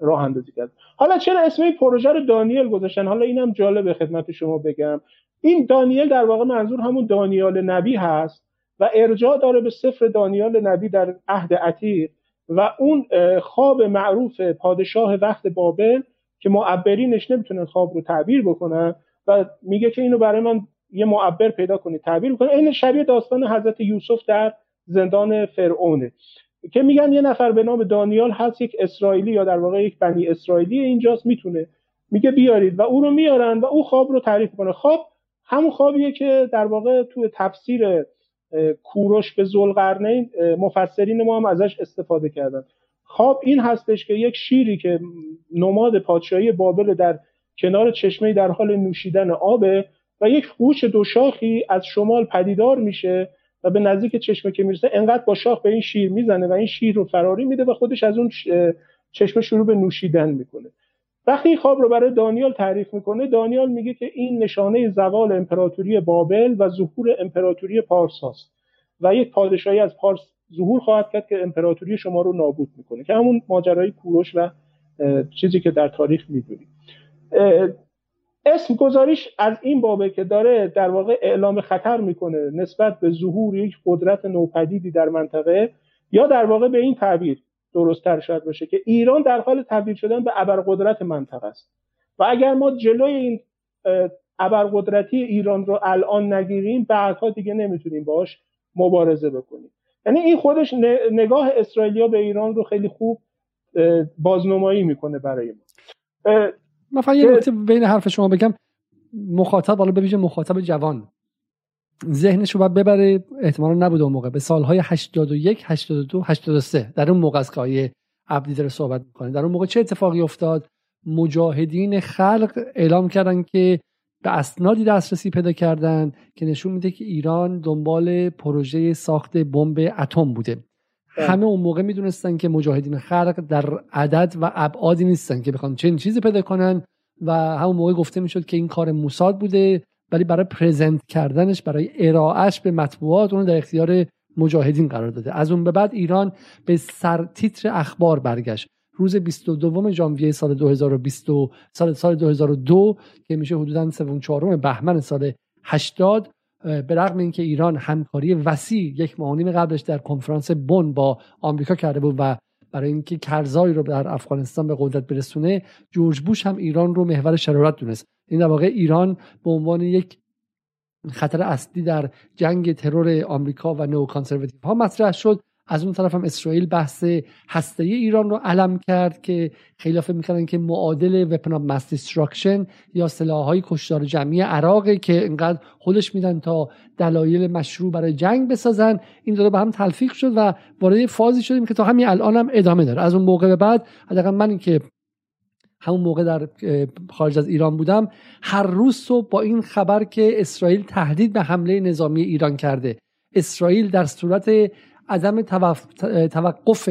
راه اندازی کرد. حالا چرا اسم پروژه رو دانیل گذاشتن؟ حالا اینم جالب خدمت شما بگم. این دانیل در واقع منظور همون دانیال نبی هست و ارجاع داره به سفر دانیال نبی در عهد عتیق و اون خواب معروف پادشاه وقت بابل که معبرینش نمی‌تونن خواب رو تعبیر بکنن و میگه که اینو برای من یه معبر پیدا کنید تعبیر کنید این شبیه داستان حضرت یوسف در زندان فرعونه که میگن یه نفر به نام دانیال هست یک اسرائیلی یا در واقع یک بنی اسرائیلی اینجاست می‌تونه. میگه بیارید و او رو میارن و او خواب رو تعریف کنه خواب همون خوابیه که در واقع تو تفسیر کوروش به زلقرنین مفسرین ما هم ازش استفاده کردن. خواب این هستش که یک شیری که نماد پادشاهی بابل در کنار چشمه در حال نوشیدن آبه و یک خوش دو شاخی از شمال پدیدار میشه و به نزدیک چشمه که می‌رسه انقدر با شاخ به این شیر می‌زنه و این شیر رو فراری میده و خودش از اون چشمه شروع به نوشیدن می‌کنه. وقتی این خواب رو برای دانیال تعریف می‌کنه دانیال میگه که این نشانه زوال امپراتوری بابل و ظهور امپراتوری پارس هست و یک پادشاهی از پارس ظهور خواهد کرد که امپراتوری شما رو نابود می‌کنه که همون ماجرای کوروش و چیزی که در تاریخ می‌دونیم. اسم گذاریش از این بابه که داره در واقع اعلام خطر می‌کنه نسبت به ظهور یک قدرت نوپدیدی در منطقه یا در واقع به این تعبیر. درستتر شاید باشه که ایران در حال تبدیل شدن به ابرقدرت منطقه است. و اگر ما جلوی این ابرقدرتی ایران رو الان نگیریم بعدها دیگه نمی‌تونیم باش مبارزه بکنیم. یعنی این خودش نگاه اسرائیلیا به ایران رو خیلی خوب بازنمایی می‌کنه برای ما.
من یه نکته بین حرف شما بگم. مخاطب حالا ببینید مخاطب جوان. ذهنش رو باید ببره احتمالا نبوده اون موقع. به سالهای 81 82 83 در اون موقع از که عبدی داره صحبت می‌کنه. در اون موقع چه اتفاقی افتاد؟ مجاهدین خلق اعلام کردن که به اسنادی دسترسی پیدا کردن که نشون میده که ایران دنبال پروژه ساخت بمب اتم بوده. بله. همه اون موقع می‌دونستن که مجاهدین خلق در عدد و ابعادی نیستن که بخوان چنین چیزی پیدا کنن و همون موقع گفته می‌شد که این کار موساد بوده. ولی برای پرزنت کردنش برای ارائهش به مطبوعات اون در اختیار مجاهدین قرار داده. از اون به بعد ایران به سر تیتر اخبار برگشت. روز 22 ژانویه سال 2020 سال سال 2002 که میشه حدودا 3 4 بهمن سال 80 به رغم اینکه ایران همکاری وسیع یک ماه قبلش در کنفرانس بن با آمریکا کرده بود و برای اینکه کرزایی رو در افغانستان به قدرت برسونه جورج بوش هم ایران رو محور شرارت دونست. این در واقع ایران به عنوان یک خطر اصلی در جنگ ترور آمریکا و نو ها مطرح شد. از اون طرف هم اسرائیل بحث هسته ایران رو علم کرد که خیلی فکر می‌کردن که معادل وپن آف ماس دیستراکشن یا های کشتار جمعی عراق که اینقدر خودش میدن تا دلایل مشروع برای جنگ بسازن این داره به هم تلفیق شد و وارد فازی شدیم که تا همین الان هم ادامه داره. از اون موقع به بعد حداقل من که همون موقع در خارج از ایران بودم هر روز صبح با این خبر که اسرائیل تهدید به حمله نظامی ایران کرده. اسرائیل در صورت عدم توقف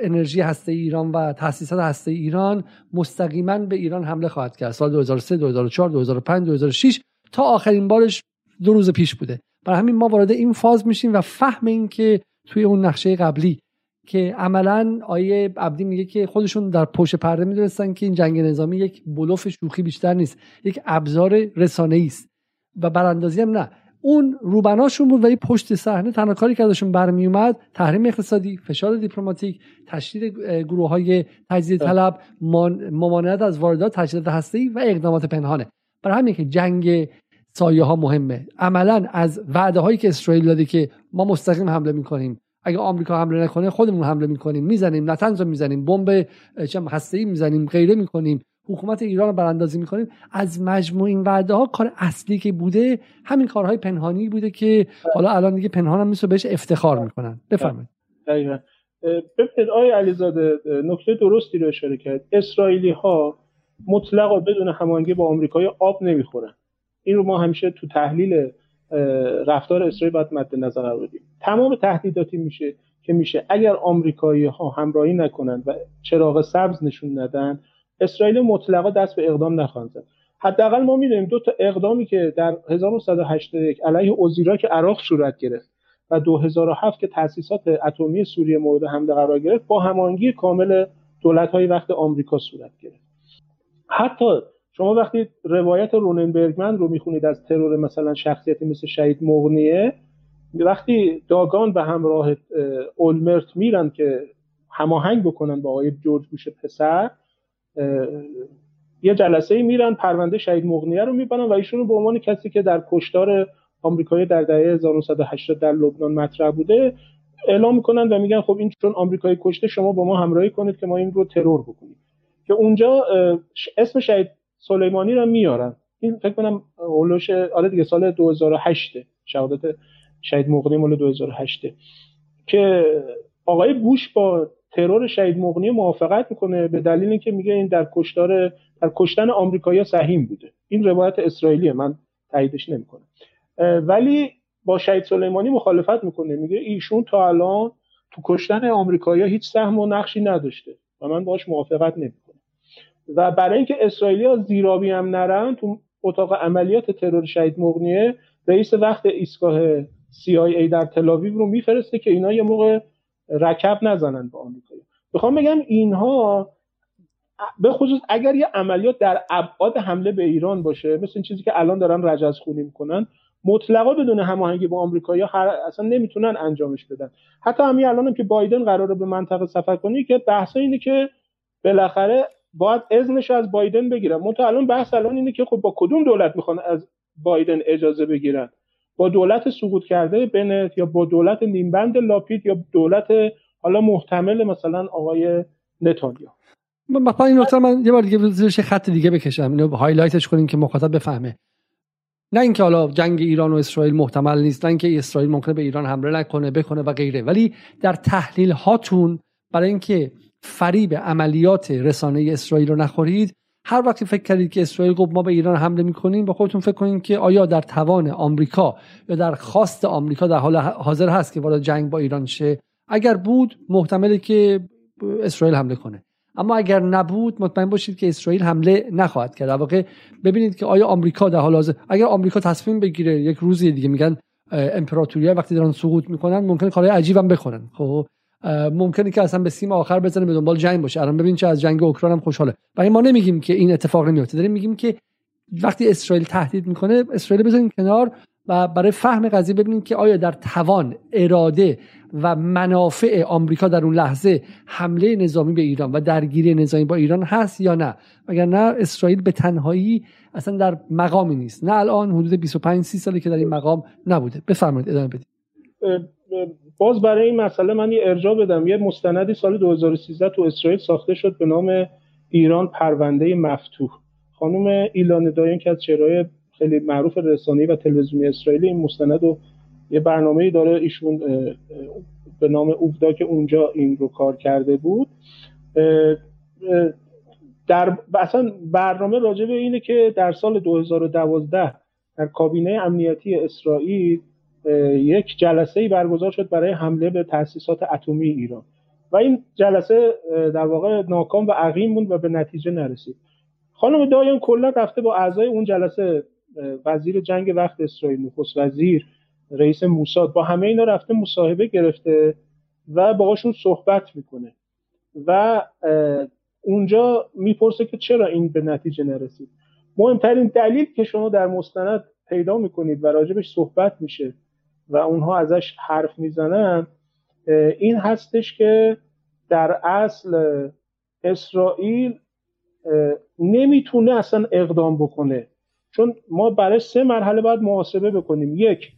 انرژی هسته ایران و تاسیسات هسته ایران مستقیما به ایران حمله خواهد کرد. سال 2003 2004 2005 2006 تا آخرین بارش دو روز پیش بوده. برای همین ما وارد این فاز میشیم و فهم این که توی اون نقشه قبلی که عملا آیه عبدی میگه که خودشون در پشت پرده می‌دونستن که این جنگ نظامی یک بلوف شوخی بیشتر نیست یک ابزار رسانه است و براندازی هم نه. اون روبناشون بود ولی پشت صحنه تنها کاری که ازشون برمی اومد تحریم اقتصادی فشار دیپلماتیک تشدید گروه های تجدید بله. طلب ممانعت از واردات تجدید هسته‌ای و اقدامات پنهانه. برای همین که جنگ سایه ها مهمه. عملا از وعده هایی که اسرائیل داده که ما مستقیم حمله می‌کنیم. اگه آمریکا حمله نکنه خودمون حمله می‌کنیم. می‌زنیم. نتنز رو می‌زنیم. بمب چم هسته‌ای می‌زنیم. غیره می‌کنیم. حکومت ایران رو براندازی می‌کنیم. از مجموع این وعده ها کار اصلی که بوده همین کارهای پنهانی بوده که حالا الان دیگه پنهان هم بهش افتخار می‌کنن. بفرمایید.
ببینید آقای علیزاده نکته درستی رو اشاره کرد. اسرائیلی ها مطلقا بدون هماهنگی با آمریکایی آب نمی‌خورن. این رو ما همیشه تو تحلیل رفتار اسرائیل باید مد نظر قرار بدیم. تمام تهدیداتی میشه که میشه. اگر آمریکایی ها همراهی نکنند و چراغ سبز نشون ندن اسرائیل مطلقا دست به اقدام نخواهند زد. حداقل ما می‌دونیم دو تا اقدامی که در 1981 علیه اوزیرا که عراق صورت گرفت و 2007 که تاسیسات اتمی سوریه مورد حمله قرار گرفت با هماهنگی کامل دولت های وقت آمریکا صورت گرفت. حتی شما وقتی روایت روننبرگمن رو می‌خونید از ترور مثلا شخصیتی مثل شهید مغنیه وقتی داگان به همراه اولمرت میرن که هماهنگ بکنن با آقای جورج بوش پسر یه جلسه ای میرن پرونده شهید مغنیه رو می‌برن و ایشون رو به عنوان کسی که در کشتار آمریکایی در دهه 1980 در لبنان مطرح بوده اعلام می‌کنن و میگن خب این چون آمریکایی کشته شما با ما همراهی کنید که ما این رو ترور بکنیم. که اونجا اسم شهید سلیمانی رو میارن. این فکر کنم اولش آره دیگه سال 2008 شهادت شهید مغنی مال 2008 که آقای بوش با ترور شهید مغنی موافقت می‌کنه به دلیل اینکه میگه این در کشتار در کشتن آمریکایی سهیم بوده. این روایت اسرائیلیه من تاییدش نمی‌کنم. ولی با شهید سلیمانی مخالفت می‌کنه. میگه ایشون تا الان تو کشتن آمریکایی هیچ سهم و نقشی نداشته و من باش موافقت نمی‌کنم. و برای اینکه اسرائیلیا زیرابی هم نرن تو اتاق عملیات ترور شهید مغنیه رئیس وقت ایستگاه CIA در تلاویو رو میفرسته که اینا یه موقع رکب نزنن به آمریکا می‌خوام بگم اینها به خصوص اگر یه عملیات در ابعاد حمله به ایران باشه مثل این چیزی که الان دارن رجز خونی می‌کنن مطلقا بدون هماهنگی با آمریکا هر اصلا نمی‌تونن انجامش بدن. حتی همین الانم که بایدن قراره به منطقه سفر کنه که بحث اینه که بالاخره باید اذنش از بایدن بگیرن. منتها الان بحث الان اینه که خب با کدوم دولت می‌خوان از بایدن اجازه بگیرن؟ با دولت سقوط کرده بنت یا با دولت نیمبند لاپید یا دولت حالا محتمل مثلا آقای نتانیاهو.
مثلا این نکته من یه بار دیگه زیرش خط دیگه بکشم. اینو هایلایتش کنیم که مخاطب بفهمه. نه اینکه حالا جنگ ایران و اسرائیل محتمل نیست نه اینکه اسرائیل ممکنه به ایران حمله نکنه بکنه و غیره. ولی در تحلیل هاتون برای اینکه فریب عملیات رسانه اسرائیل رو نخورید هر وقتی فکر کردید که اسرائیل گفت ما به ایران حمله می‌کنیم با خودتون فکر کنید که آیا در توان آمریکا یا در خواست آمریکا در حال حاضر هست که وارد جنگ با ایران شه؟ اگر بود محتمله که اسرائیل حمله کنه. اما اگر نبود مطمئن باشید که اسرائیل حمله نخواهد کرد. در واقع ببینید که آیا آمریکا در حال حاضر اگر آمریکا تصمیم بگیره یک روزی دیگه میگن امپراتوری وقتی دارن سقوط می‌کنن ممکن کارهای عجیبم بکنن خب؟ ممکنه که اصلا به سیم آخر بزنه به دنبال جنگ باشه. الان ببین چه از جنگ اوکراین هم خوشحاله. ولی ما نمیگیم که این اتفاق نمیفته داریم میگیم که وقتی اسرائیل تهدید می‌کنه اسرائیل بزنین کنار و برای فهم قضیه ببینید که آیا در توان اراده و منافع آمریکا در اون لحظه حمله نظامی به ایران و درگیری نظامی با ایران هست یا نه. اگر نه اسرائیل به تنهایی اصلا در مقامی نیست. نه الان حدود 25 30 ساله که در این مقام نبوده. بفرمایید ادامه بدید.
باز برای این مسئله من یه ارجاع بدم. یه مستندی سال 2013 تو اسرائیل ساخته شد به نام ایران پرونده مفتوح. خانم ایلان داین که از چهرهای خیلی معروف رسانه‌ای و تلویزیونی اسرائیلی این مستند و یه برنامه داره ایشون به نام اوفدا که اونجا این رو کار کرده بود. در اصلا برنامه راجع به اینه که در سال 2012 در کابینه امنیتی اسرائیل یک جلسه ای برگزار شد برای حمله به تاسیسات اتمی ایران. و این جلسه در واقع ناکام و عقیم بود و به نتیجه نرسید. خانم دایان کلا رفته با اعضای اون جلسه وزیر جنگ وقت اسرائیل نخست وزیر رئیس موساد با همه اینا رفته مصاحبه گرفته و باهاشون صحبت می‌کنه. و اونجا می‌پرسه که چرا این به نتیجه نرسید. مهمترین دلیل که شما در مستند پیدا می‌کنید و راجبش صحبت میشه و اونها ازش حرف می‌زنن این هستش که در اصل اسرائیل نمی‌تونه اصلا اقدام بکنه. چون ما برای سه مرحله باید محاسبه بکنیم. یک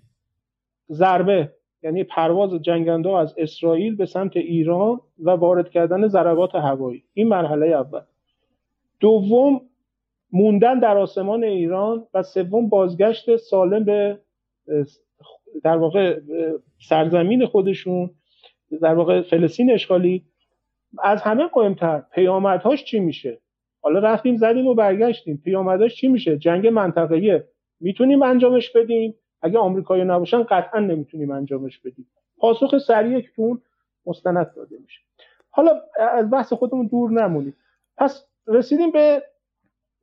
ضربه یعنی پرواز جنگنده از اسرائیل به سمت ایران و وارد کردن ضربات هوایی. این مرحله اول. دوم موندن در آسمان ایران و سوم بازگشت سالم به در واقع سرزمین خودشون در واقع فلسطین اشغالی از همه مهمتر پیامدهاش چی میشه؟ حالا رفتیم زدیم و برگشتیم. پیامدهاش چی میشه؟ جنگ منطقه‌ایه. می‌تونیم انجامش بدیم. اگه آمریکایی نباشن قطعا نمی‌تونیم انجامش بدیم. پاسخ سریع که اون مستند داده میشه. حالا از بحث خودمون دور نمونیم پس رسیدیم به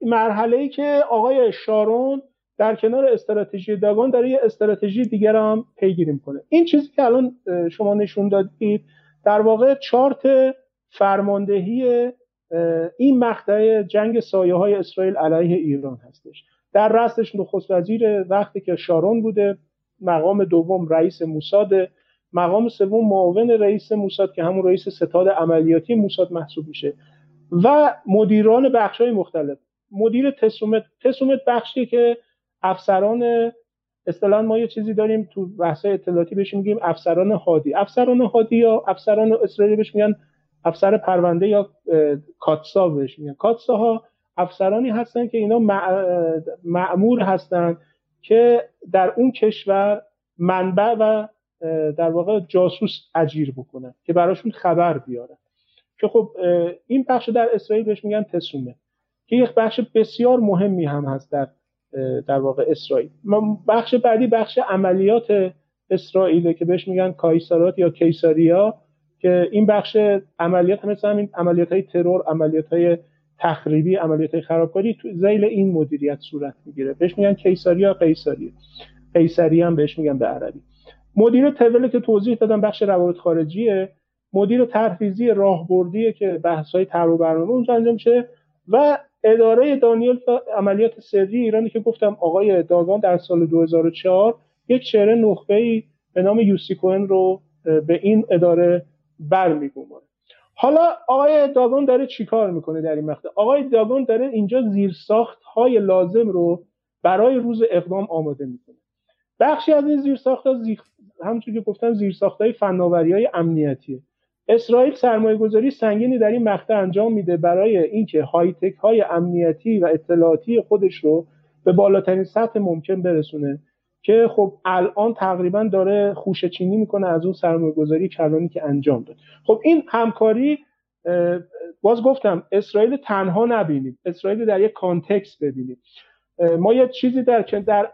مرحله ای که آقای شارون در کنار استراتژی داگون داره یه استراتژی دیگر هم پیگیری کنه این چیزی که الان شما نشون دادید در واقع چارت فرماندهی این مقطع جنگ سایه های اسرائیل علیه ایران هستش. در رستش نخست وزیر وقتی که شارون بوده مقام دوم رئیس موساد مقام سوم معاون رئیس موساد که همون رئیس ستاد عملیاتی موساد محسوب میشه. و مدیران بخش های مختلف. مدیر تسومت تسومت بخشی که افسران اصطلاحا ما یه چیزی داریم تو بحث اطلاعاتی بهش میگیم افسران هادی. افسران هادی یا افسران اسرائیلی بهش میگن افسر پرونده یا کاتسا بهش میگن. کاتسا ها افسرانی هستن که اینا معمور هستن که در اون کشور منبع و در واقع جاسوس اجیر بکنن که براشون خبر بیارن. که خب این بخش در اسرائیل بهش میگن تسومه. که یک بخش بسیار مهمی هم هست در در واقع اسرائیل. بخش بعدی بخش عملیات اسرائیل که بهش میگن کایسارات یا کیساریا که این بخش عملیات مثل همین عملیات های ترور عملیات های تخریبی عملیات های خرابکاری تو زیل این مدیریت صورت می‌گیره. بهش میگن کیساریا قیصری قیصری هم بهش میگن به عربی. مدیر توله که توضیح دادم بخش روابط خارجیه. مدیر ترفیزی راهبردیه که بحث های و برنامه اونجا انجام میشه و اداره دانیل عملیات سری ایرانی که گفتم آقای داگان در سال 2004 یک چهره نخبه به نام یوسی کوهن رو به این اداره برمیگماره حالا آقای داگون داره چیکار می‌کنه در این مقطع؟ آقای داگون داره اینجا زیرساخت های لازم رو برای روز اقدام آماده می‌کنه. بخشی از این زیرساخت ها زی... همونطور که گفتم زیرساخت های فناوری های امنیتیه. اسرائیل سرمایه گذاری سنگینی در این مقطع انجام میده برای اینکه های تک های امنیتی و اطلاعاتی خودش رو به بالاترین سطح ممکن برسونه که خب الان تقریبا داره خوشه چینی می‌کنه از اون سرمایه گذاری کلانی که انجام داد. خب این همکاری باز گفتم اسرائیل تنها نبینیم اسرائیل در یک کانتکست ببینیم ما یه چیزی در در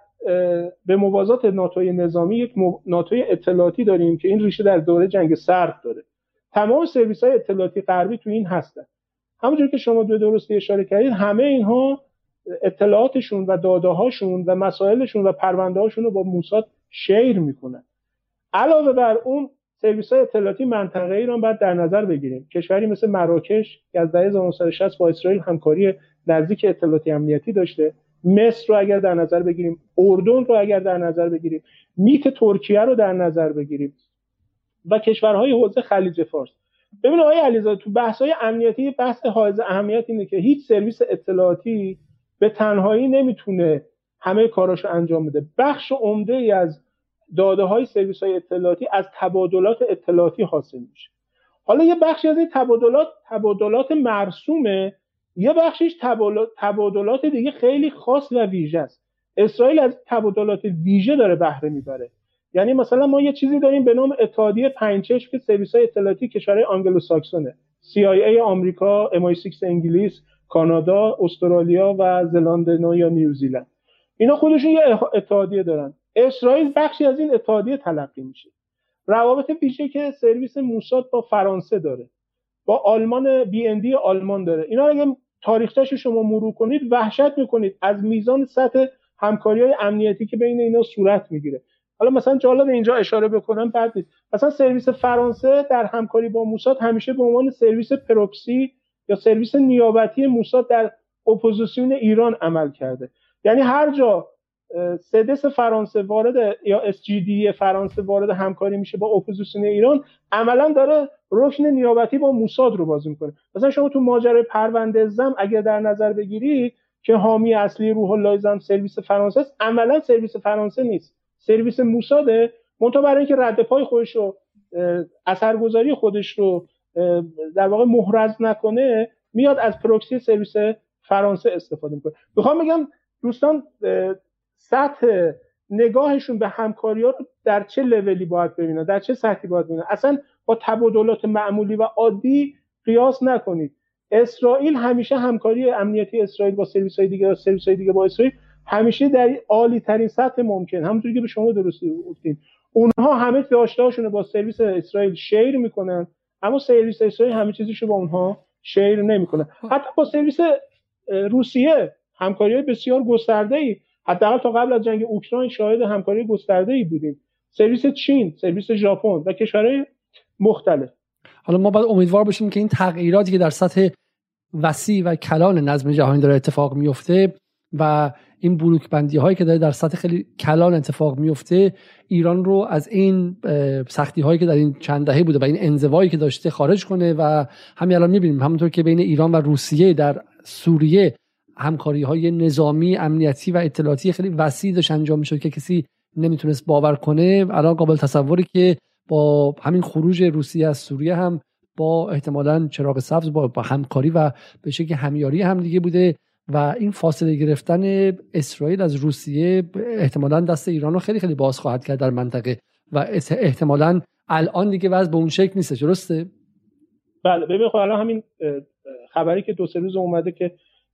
به موازات ناتوی نظامی یک ناتوی اطلاعاتی داریم که این ریشه در دوره جنگ سرد داره. تمام سرویس های اطلاعاتی غربی تو این هستن. همونجور که شما دو درستی اشاره کردید همه اینها اطلاعاتشون و داده هاشون و مسائلشون و پرونده هاشون رو با موساد شیر می‌کنن. علاوه بر اون سرویس های اطلاعاتی منطقه ای رو باید در نظر بگیریم. کشوری مثل مراکش که از دهه 1960 با اسرائیل همکاری نزدیک اطلاعاتی امنیتی داشته. مصر رو اگر در نظر بگیریم اردن رو اگر در نظر بگیریم میت ترکیه رو در نظر بگیریم. و کشورهای حوزه خلیج فارس. ببینید آقای علیزاده تو بحث های امنیتی بحث حائز اهمیت اینه که هیچ سرویس اطلاعاتی به تنهایی نمی‌تونه همه کاراشو انجام بده. بخش عمده ای از داده های سرویس های اطلاعاتی از تبادلات اطلاعاتی حاصل میشه. حالا یه بخشی از این تبادلات تبادلات مرسومه یه بخشش تبادلات دیگه خیلی خاص و ویژه است. اسرائیل از تبادلات ویژه داره بهره می‌بره. یعنی مثلا ما یه چیزی داریم به نام اتحادیه پنج چشم که سرویس های اطلاعاتی کشورهای آنگلو ساکسونه CIA آمریکا MI6 انگلیس کانادا استرالیا و زلاند نو یا نیوزیلند. اینا خودشون یه اتحادیه دارن. اسرائیل بخشی از این اتحادیه تلقی میشه. روابط ویژه که سرویس موساد با فرانسه داره. با آلمان بی آلمان داره. اینا اگه تاریخچه‌ش شما مرور کنید وحشت می‌کنید. از میزان سطح همکاری های امنیتی که بین اینا صورت می‌گیره. حالا مثلا جالب اینجا اشاره بکنم بعد نیست. مثلا سرویس فرانسه در همکاری با موساد همیشه به عنوان سرویس پروکسی یا سرویس نیابتی موساد در اپوزیسیون ایران عمل کرده. یعنی هر جا سدس فرانسه وارد یا اس فرانسه وارد همکاری میشه با اپوزیسیون ایران عملا داره رکن نیابتی با موساد رو بازی می‌کنه. مثلا شما تو ماجرای پرونده زم اگر در نظر بگیری که حامی اصلی روح الله زم سرویس فرانسه است عملا سرویس فرانسه نیست. سرویس موساده منتها برای اینکه رد پای خودش رو اثرگذاری خودش رو در واقع محرز نکنه میاد از پروکسی سرویس فرانسه استفاده می‌کنه. می‌خوام بگم دوستان سطح نگاهشون به همکاری ها رو در چه لولی باید ببینن؟ در چه سطحی باید ببینن؟ اصلا با تبادلات معمولی و عادی قیاس نکنید. اسرائیل همیشه همکاری امنیتی اسرائیل با سرویس های دیگه سرویس های دیگه با اسرائیل همیشه در عالی ترین سطح ممکن. همونطوری که به شما درستی گفتین. اونها همه داشته با سرویس اسرائیل share می‌کنن اما سرویس اسرائیل همه چیزیشو با اونها share نمی‌کنه. حتی با سرویس روسیه همکاری بسیار گسترده ای حداقل تا قبل از جنگ اوکراین شاهد همکاری گسترده ای بودیم. سرویس چین سرویس ژاپن و کشورهای مختلف.
حالا ما باید امیدوار باشیم که این تغییراتی که در سطح وسیع و کلان نظم جهانی داره اتفاق میفته و این بلوک بندی هایی که داره در سطح خیلی کلان اتفاق میفته ایران رو از این سختی هایی که در این چند دهه بوده و این انزوایی که داشته خارج کنه و همین الان می‌بینیم. همونطور که بین ایران و روسیه در سوریه همکاری های نظامی امنیتی و اطلاعاتی خیلی وسیع داشت انجام می‌شد که کسی نمی‌تونست باور کنه. الان قابل تصوری که با همین خروج روسیه از سوریه هم با احتمالا چراغ سبز با, همکاری و به شکل همیاری هم دیگه بوده. و این فاصله گرفتن اسرائیل از روسیه احتمالا دست ایران رو خیلی خیلی باز خواهد کرد در منطقه و احتمالا الان دیگه وضع به اون شکل نیست. درسته؟
بله ببین خب الان همین خبری که دو سه روز اومده که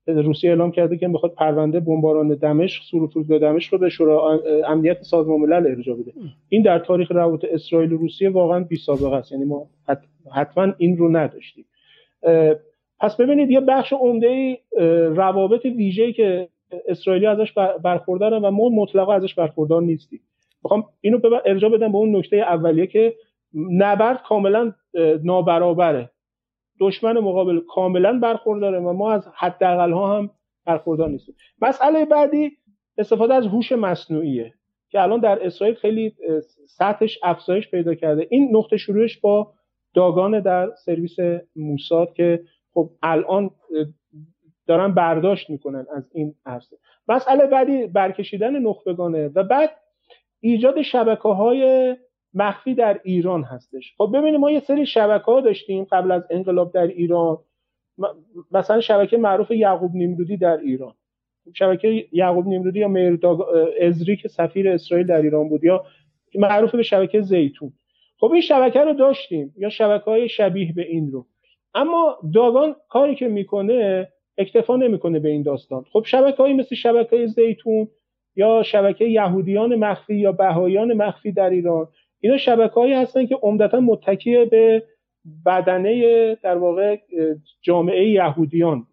روسیه اعلام کرده که می‌خواد پرونده بمباران دمشق سور فرودگاه دمشق رو به شورای امنیت سازمان ملل ارجاع بده. این در تاریخ روابط اسرائیل و روسیه واقعا بی سابقه است. یعنی ما حتما این رو نداشتیم. پس ببینید یه بخش عمده روابط ویژه‌ای که اسرائیلی ازش برخوردارن و ما مطلقا ازش برخوردار نیستیم. می‌خوام اینو ارجاع بدم به اون نکته اولیه که نبرد کاملا نابرابره. دشمن مقابل کاملا برخورداره و ما از حداقل ها هم برخوردار نیستیم. مسئله بعدی استفاده از هوش مصنوعیه که الان در اسرائیل خیلی سطحش افزایش پیدا کرده. این نقطه شروعش با داگان در سرویس موساد که خب الان دارن برداشت می‌کنن از این عرصه. مسئله بعدی برکشیدن نخبگانه و بعد ایجاد شبکه های مخفی در ایران هستش. خب ببینید ما یه سری شبکه ها داشتیم قبل از انقلاب در ایران. مثلا شبکه معروف یعقوب نیمرودی در ایران. شبکه یعقوب نیمرودی یا مرداگ ازری که سفیر اسرائیل در ایران بود یا معروف به شبکه زیتون. خب این شبکه رو داشتیم یا شبکه های شبیه به این رو. اما داگان کاری که می‌کنه اکتفا نمی‌کنه به این داستان. خب شبکه های مثل شبکه زیتون یا شبکه یهودیان مخفی یا بهایان مخفی در ایران اینا شبکه هایی هستن که عمدتا متکی به بدنه در واقع جامعه یهودیان.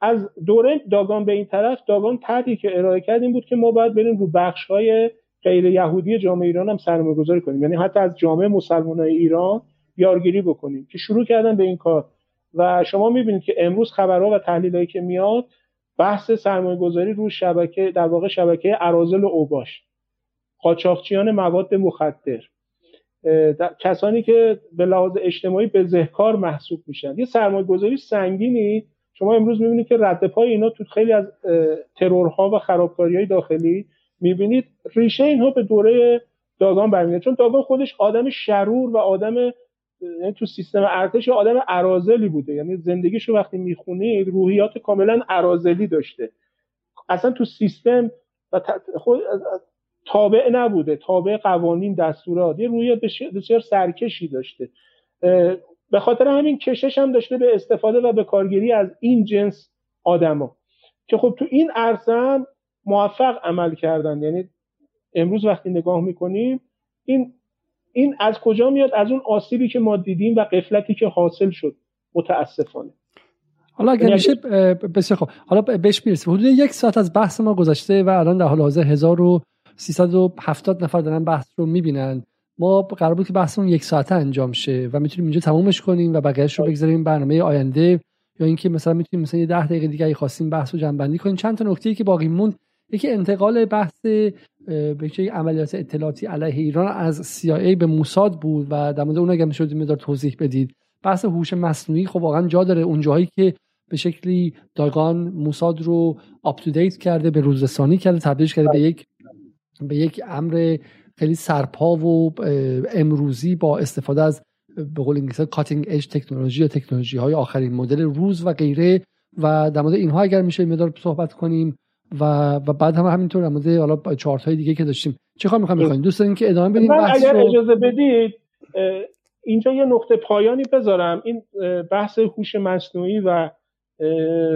از دوره داگان به این طرف داگان طرحی که ارائه کرد این بود که ما باید بریم رو بخش های غیر یهودی جامعه ایران هم سرمایه گذاری کنیم. یعنی حتی از جامعه مسلمان ایران یارگیری بکنیم که شروع کردن به این کار. و شما می‌بینید که امروز خبرها و تحلیلایی که میاد بحث سرمایه گذاری رو شبکه در واقع شبکه ارازل و اوباش. قاچاقچیان مواد مخدر. کسانی که به لحاظ اجتماعی به ذهکار محسوب میشن. یه سرمایه گذاری سنگینی شما امروز می‌بینید که رد پای اینا تو خیلی از ترورها و خرابکاری های داخلی می‌بینید. ریشه اینها به دوره داگان برمیاد چون داگان خودش آدم شرور و آدم تو سیستم ارتش آدم ارازلی بوده. یعنی زندگیشو وقتی می‌خونید روحیات کاملا ارازلی داشته. اصلا تو سیستم و خود تابع نبوده. تابع قوانین دستورات. یه روی بسیار سرکشی داشته. به خاطر همین کشش هم داشته به استفاده و به کارگیری از این جنس آدما. که خب تو این عرصه هم موفق عمل کردن. یعنی امروز وقتی نگاه می‌کنیم این این از کجا میاد؟ از اون آسیبی که ما دیدیم و قفلتی که حاصل شد. متاسفانه.
حالا اگر میشه بسیار خوب. حالا بهش می‌رسیم. حدود یک ساعت از بحث ما گذشته و الان در حال حاضر 1000 370 نفر دارن بحث رو می‌بینن. ما قرار بود که بحثمون یک ساعته انجام شه و می‌تونیم اینجا تمومش کنیم و بقیهش رو بگذاریم برنامه آینده. یا اینکه مثلا می‌تونیم مثلا یه ده دقیقه دیگه خواستیم بحث رو جنبندی کنیم. چند تا نکته که باقی موند. یکی انتقال بحث به عملیات اطلاعاتی علیه ایران از CIA به موساد بود و در مورد اون اگه می‌شد مقدار توضیح بدید. بحث هوش مصنوعی خب واقعا جا داره. اون جاهایی که به شکلی داگان موساد رو آپ کرده به روزرسانی کرده تبدیلش کرده به یک به یک امر خیلی سرپا و امروزی با استفاده از به قول انگلیسی کاتینگ اج تکنولوژی یا تکنولوژی های آخرین مدل روز و غیره. و در مورد اینها اگر میشه مدار صحبت کنیم. و و بعد هم همینطور در مورد حالا چارت های دیگه که داشتیم. چه کار می‌خوام بکنیم دوست دارین که ادامه بدیم؟
اگر رو... اجازه بدید اینجا یه نقطه پایانی بذارم. این بحث هوش مصنوعی و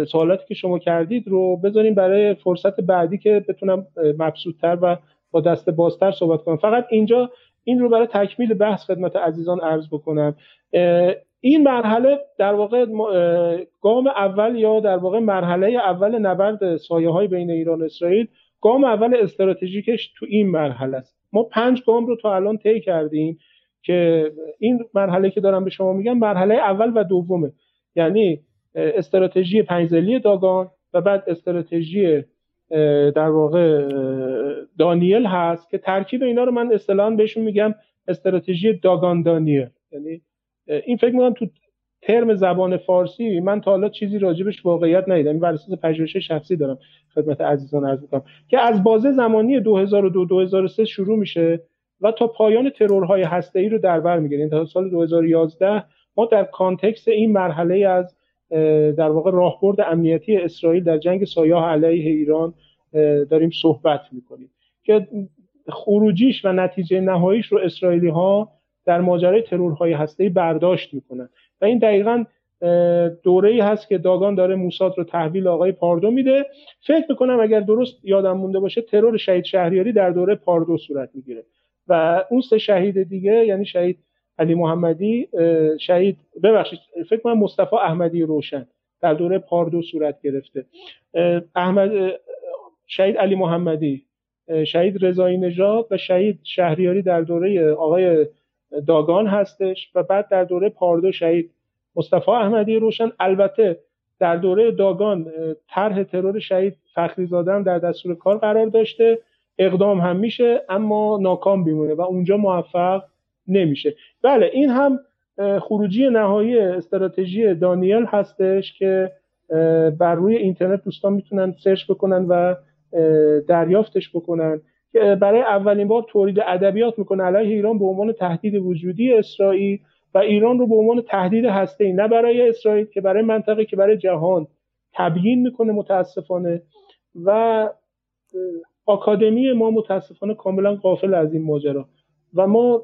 سوالاتی که شما کردید رو بذاریم برای فرصت بعدی که بتونم مبسوطتر و با دست بازتر صحبت کنم. فقط اینجا این رو برای تکمیل بحث خدمت عزیزان عرض بکنم. این مرحله در واقع گام اول یا در واقع مرحله اول نبرد سایه های بین ایران و اسرائیل گام اول استراتژیکش تو این مرحله است. ما پنج گام رو تا الان طی کردیم که این مرحله که دارم به شما میگم مرحله اول و دومه. یعنی استراتژی پنجزلی داگان و بعد استراتژی در واقع دانیل هست که ترکیب اینا رو من اصطلاحا بهشون میگم استراتژی داگان دانیل. یعنی این فکر می‌کنم تو ترم زبان فارسی من تا حالا چیزی راجبش واقعیت ندیدم. این بر اساس پژوهش شخصی دارم خدمت عزیزان عرض می‌کنم که از بازه زمانی 2002 2003 شروع میشه و تا پایان ترورهای هسته‌ای رو در بر می‌گیره تا سال 2011 ما در کانتکست این مرحله از در واقع راهبرد امنیتی اسرائیل در جنگ سایاه علیه ایران داریم صحبت می‌کنیم که خروجیش و نتیجه نهاییش رو اسرائیلی ها در ماجرای ترورهای هسته‌ای برداشت می‌کنن. و این دقیقا دوره ای هست که داگان داره موساد رو تحویل آقای پاردو میده. فکر می‌کنم اگر درست یادم مونده باشه ترور شهید شهریاری در دوره پاردو صورت می‌گیره. و اون سه شهید دیگه یعنی شهید علی محمدی شهید ببخشید فکر کنم مصطفی احمدی روشن در دوره پاردو صورت گرفته. احمد شهید علی محمدی شهید رضایی نژاد و شهید شهریاری در دوره آقای داگان هستش و بعد در دوره پاردو شهید مصطفی احمدی روشن. البته در دوره داگان طرح ترور شهید فخری زاده در دستور کار قرار داشته. اقدام هم میشه اما ناکام بیمونه و اونجا موفق نمیشه. بله این هم خروجی نهایی استراتژی دانیل هستش که بر روی اینترنت دوستان می‌تونن سرچ بکنن و دریافتش بکنن. برای اولین بار تولید ادبیات می‌کنه. علیه ایران به عنوان تهدید وجودی اسرائیل و ایران رو به عنوان تهدید هسته نه برای اسرائیل که برای منطقه که برای جهان تبیین می‌کنه متاسفانه. و آکادمی ما متاسفانه کاملا قافل از این ماجرا. و ما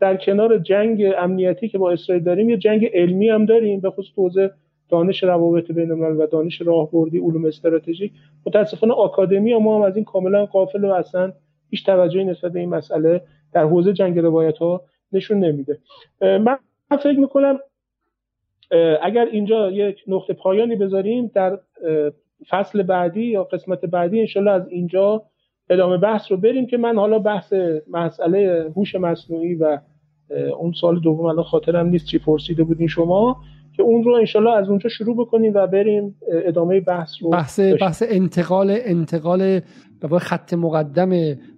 در کنار جنگ امنیتی که با اسرائیل داریم یه جنگ علمی هم داریم به خصوص حوزه دانش روابط بین الملل و دانش راهبردی علوم استراتژیک. متاسفانه آکادمی ما هم از این کاملا قافل و اصلا هیچ توجهی نسبت به این مسئله در حوزه جنگ روایت ها نشون نمیده. من فکر می‌کنم اگر اینجا یک نقطه پایانی بذاریم در فصل بعدی یا قسمت بعدی انشالله از اینجا ادامه بحث رو بریم که من حالا بحث مسئله هوش مصنوعی و اون سال دوم الان خاطرم نیست چی پرسیده بودین شما. که اون رو انشالله از اونجا شروع بکنیم و بریم ادامه بحث رو
بحث, بحث انتقال انتقال به خط مقدم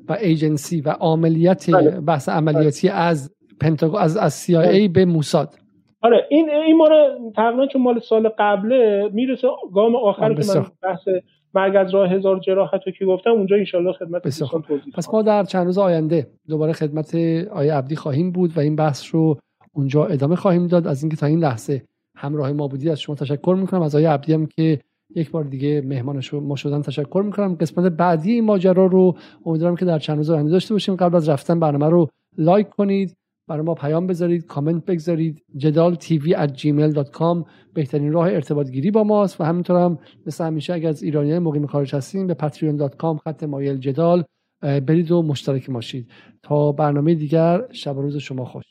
و ایجنسی و عملیات بله. بحث عملیاتی بله. از پنتاگو از از CIA بله. به موساد
آره این این ما رو تقریبا چون مال سال قبله می‌رسه گام آخر که من بحث مرگ از راه هزار جراحت رو که گفتم اونجا انشالله خدمت توضیح
پس ما در چند روز آینده دوباره خدمت آیه عبدی خواهیم بود و این بحث رو اونجا ادامه خواهیم داد از اینکه تا این لحظه همراه ما بودی از شما تشکر می‌کنم. از آیه عبدی هم که یک بار دیگه مهمان ما شدن تشکر می‌کنم. قسمت بعدی این ماجرا رو امیدوارم که در چند روز آینده داشته باشیم. قبل از رفتن برنامه رو لایک کنید برای ما پیام بذارید کامنت بگذارید. جدال تیوی gmail.com بهترین راه ارتباط گیری با ماست و همینطور هم مثل همیشه اگر از ایرانی مقیم خارج هستین به patreon.com خط مایل جدال برید و مشترک ماشید تا برنامه دیگر شب روز شما خوش.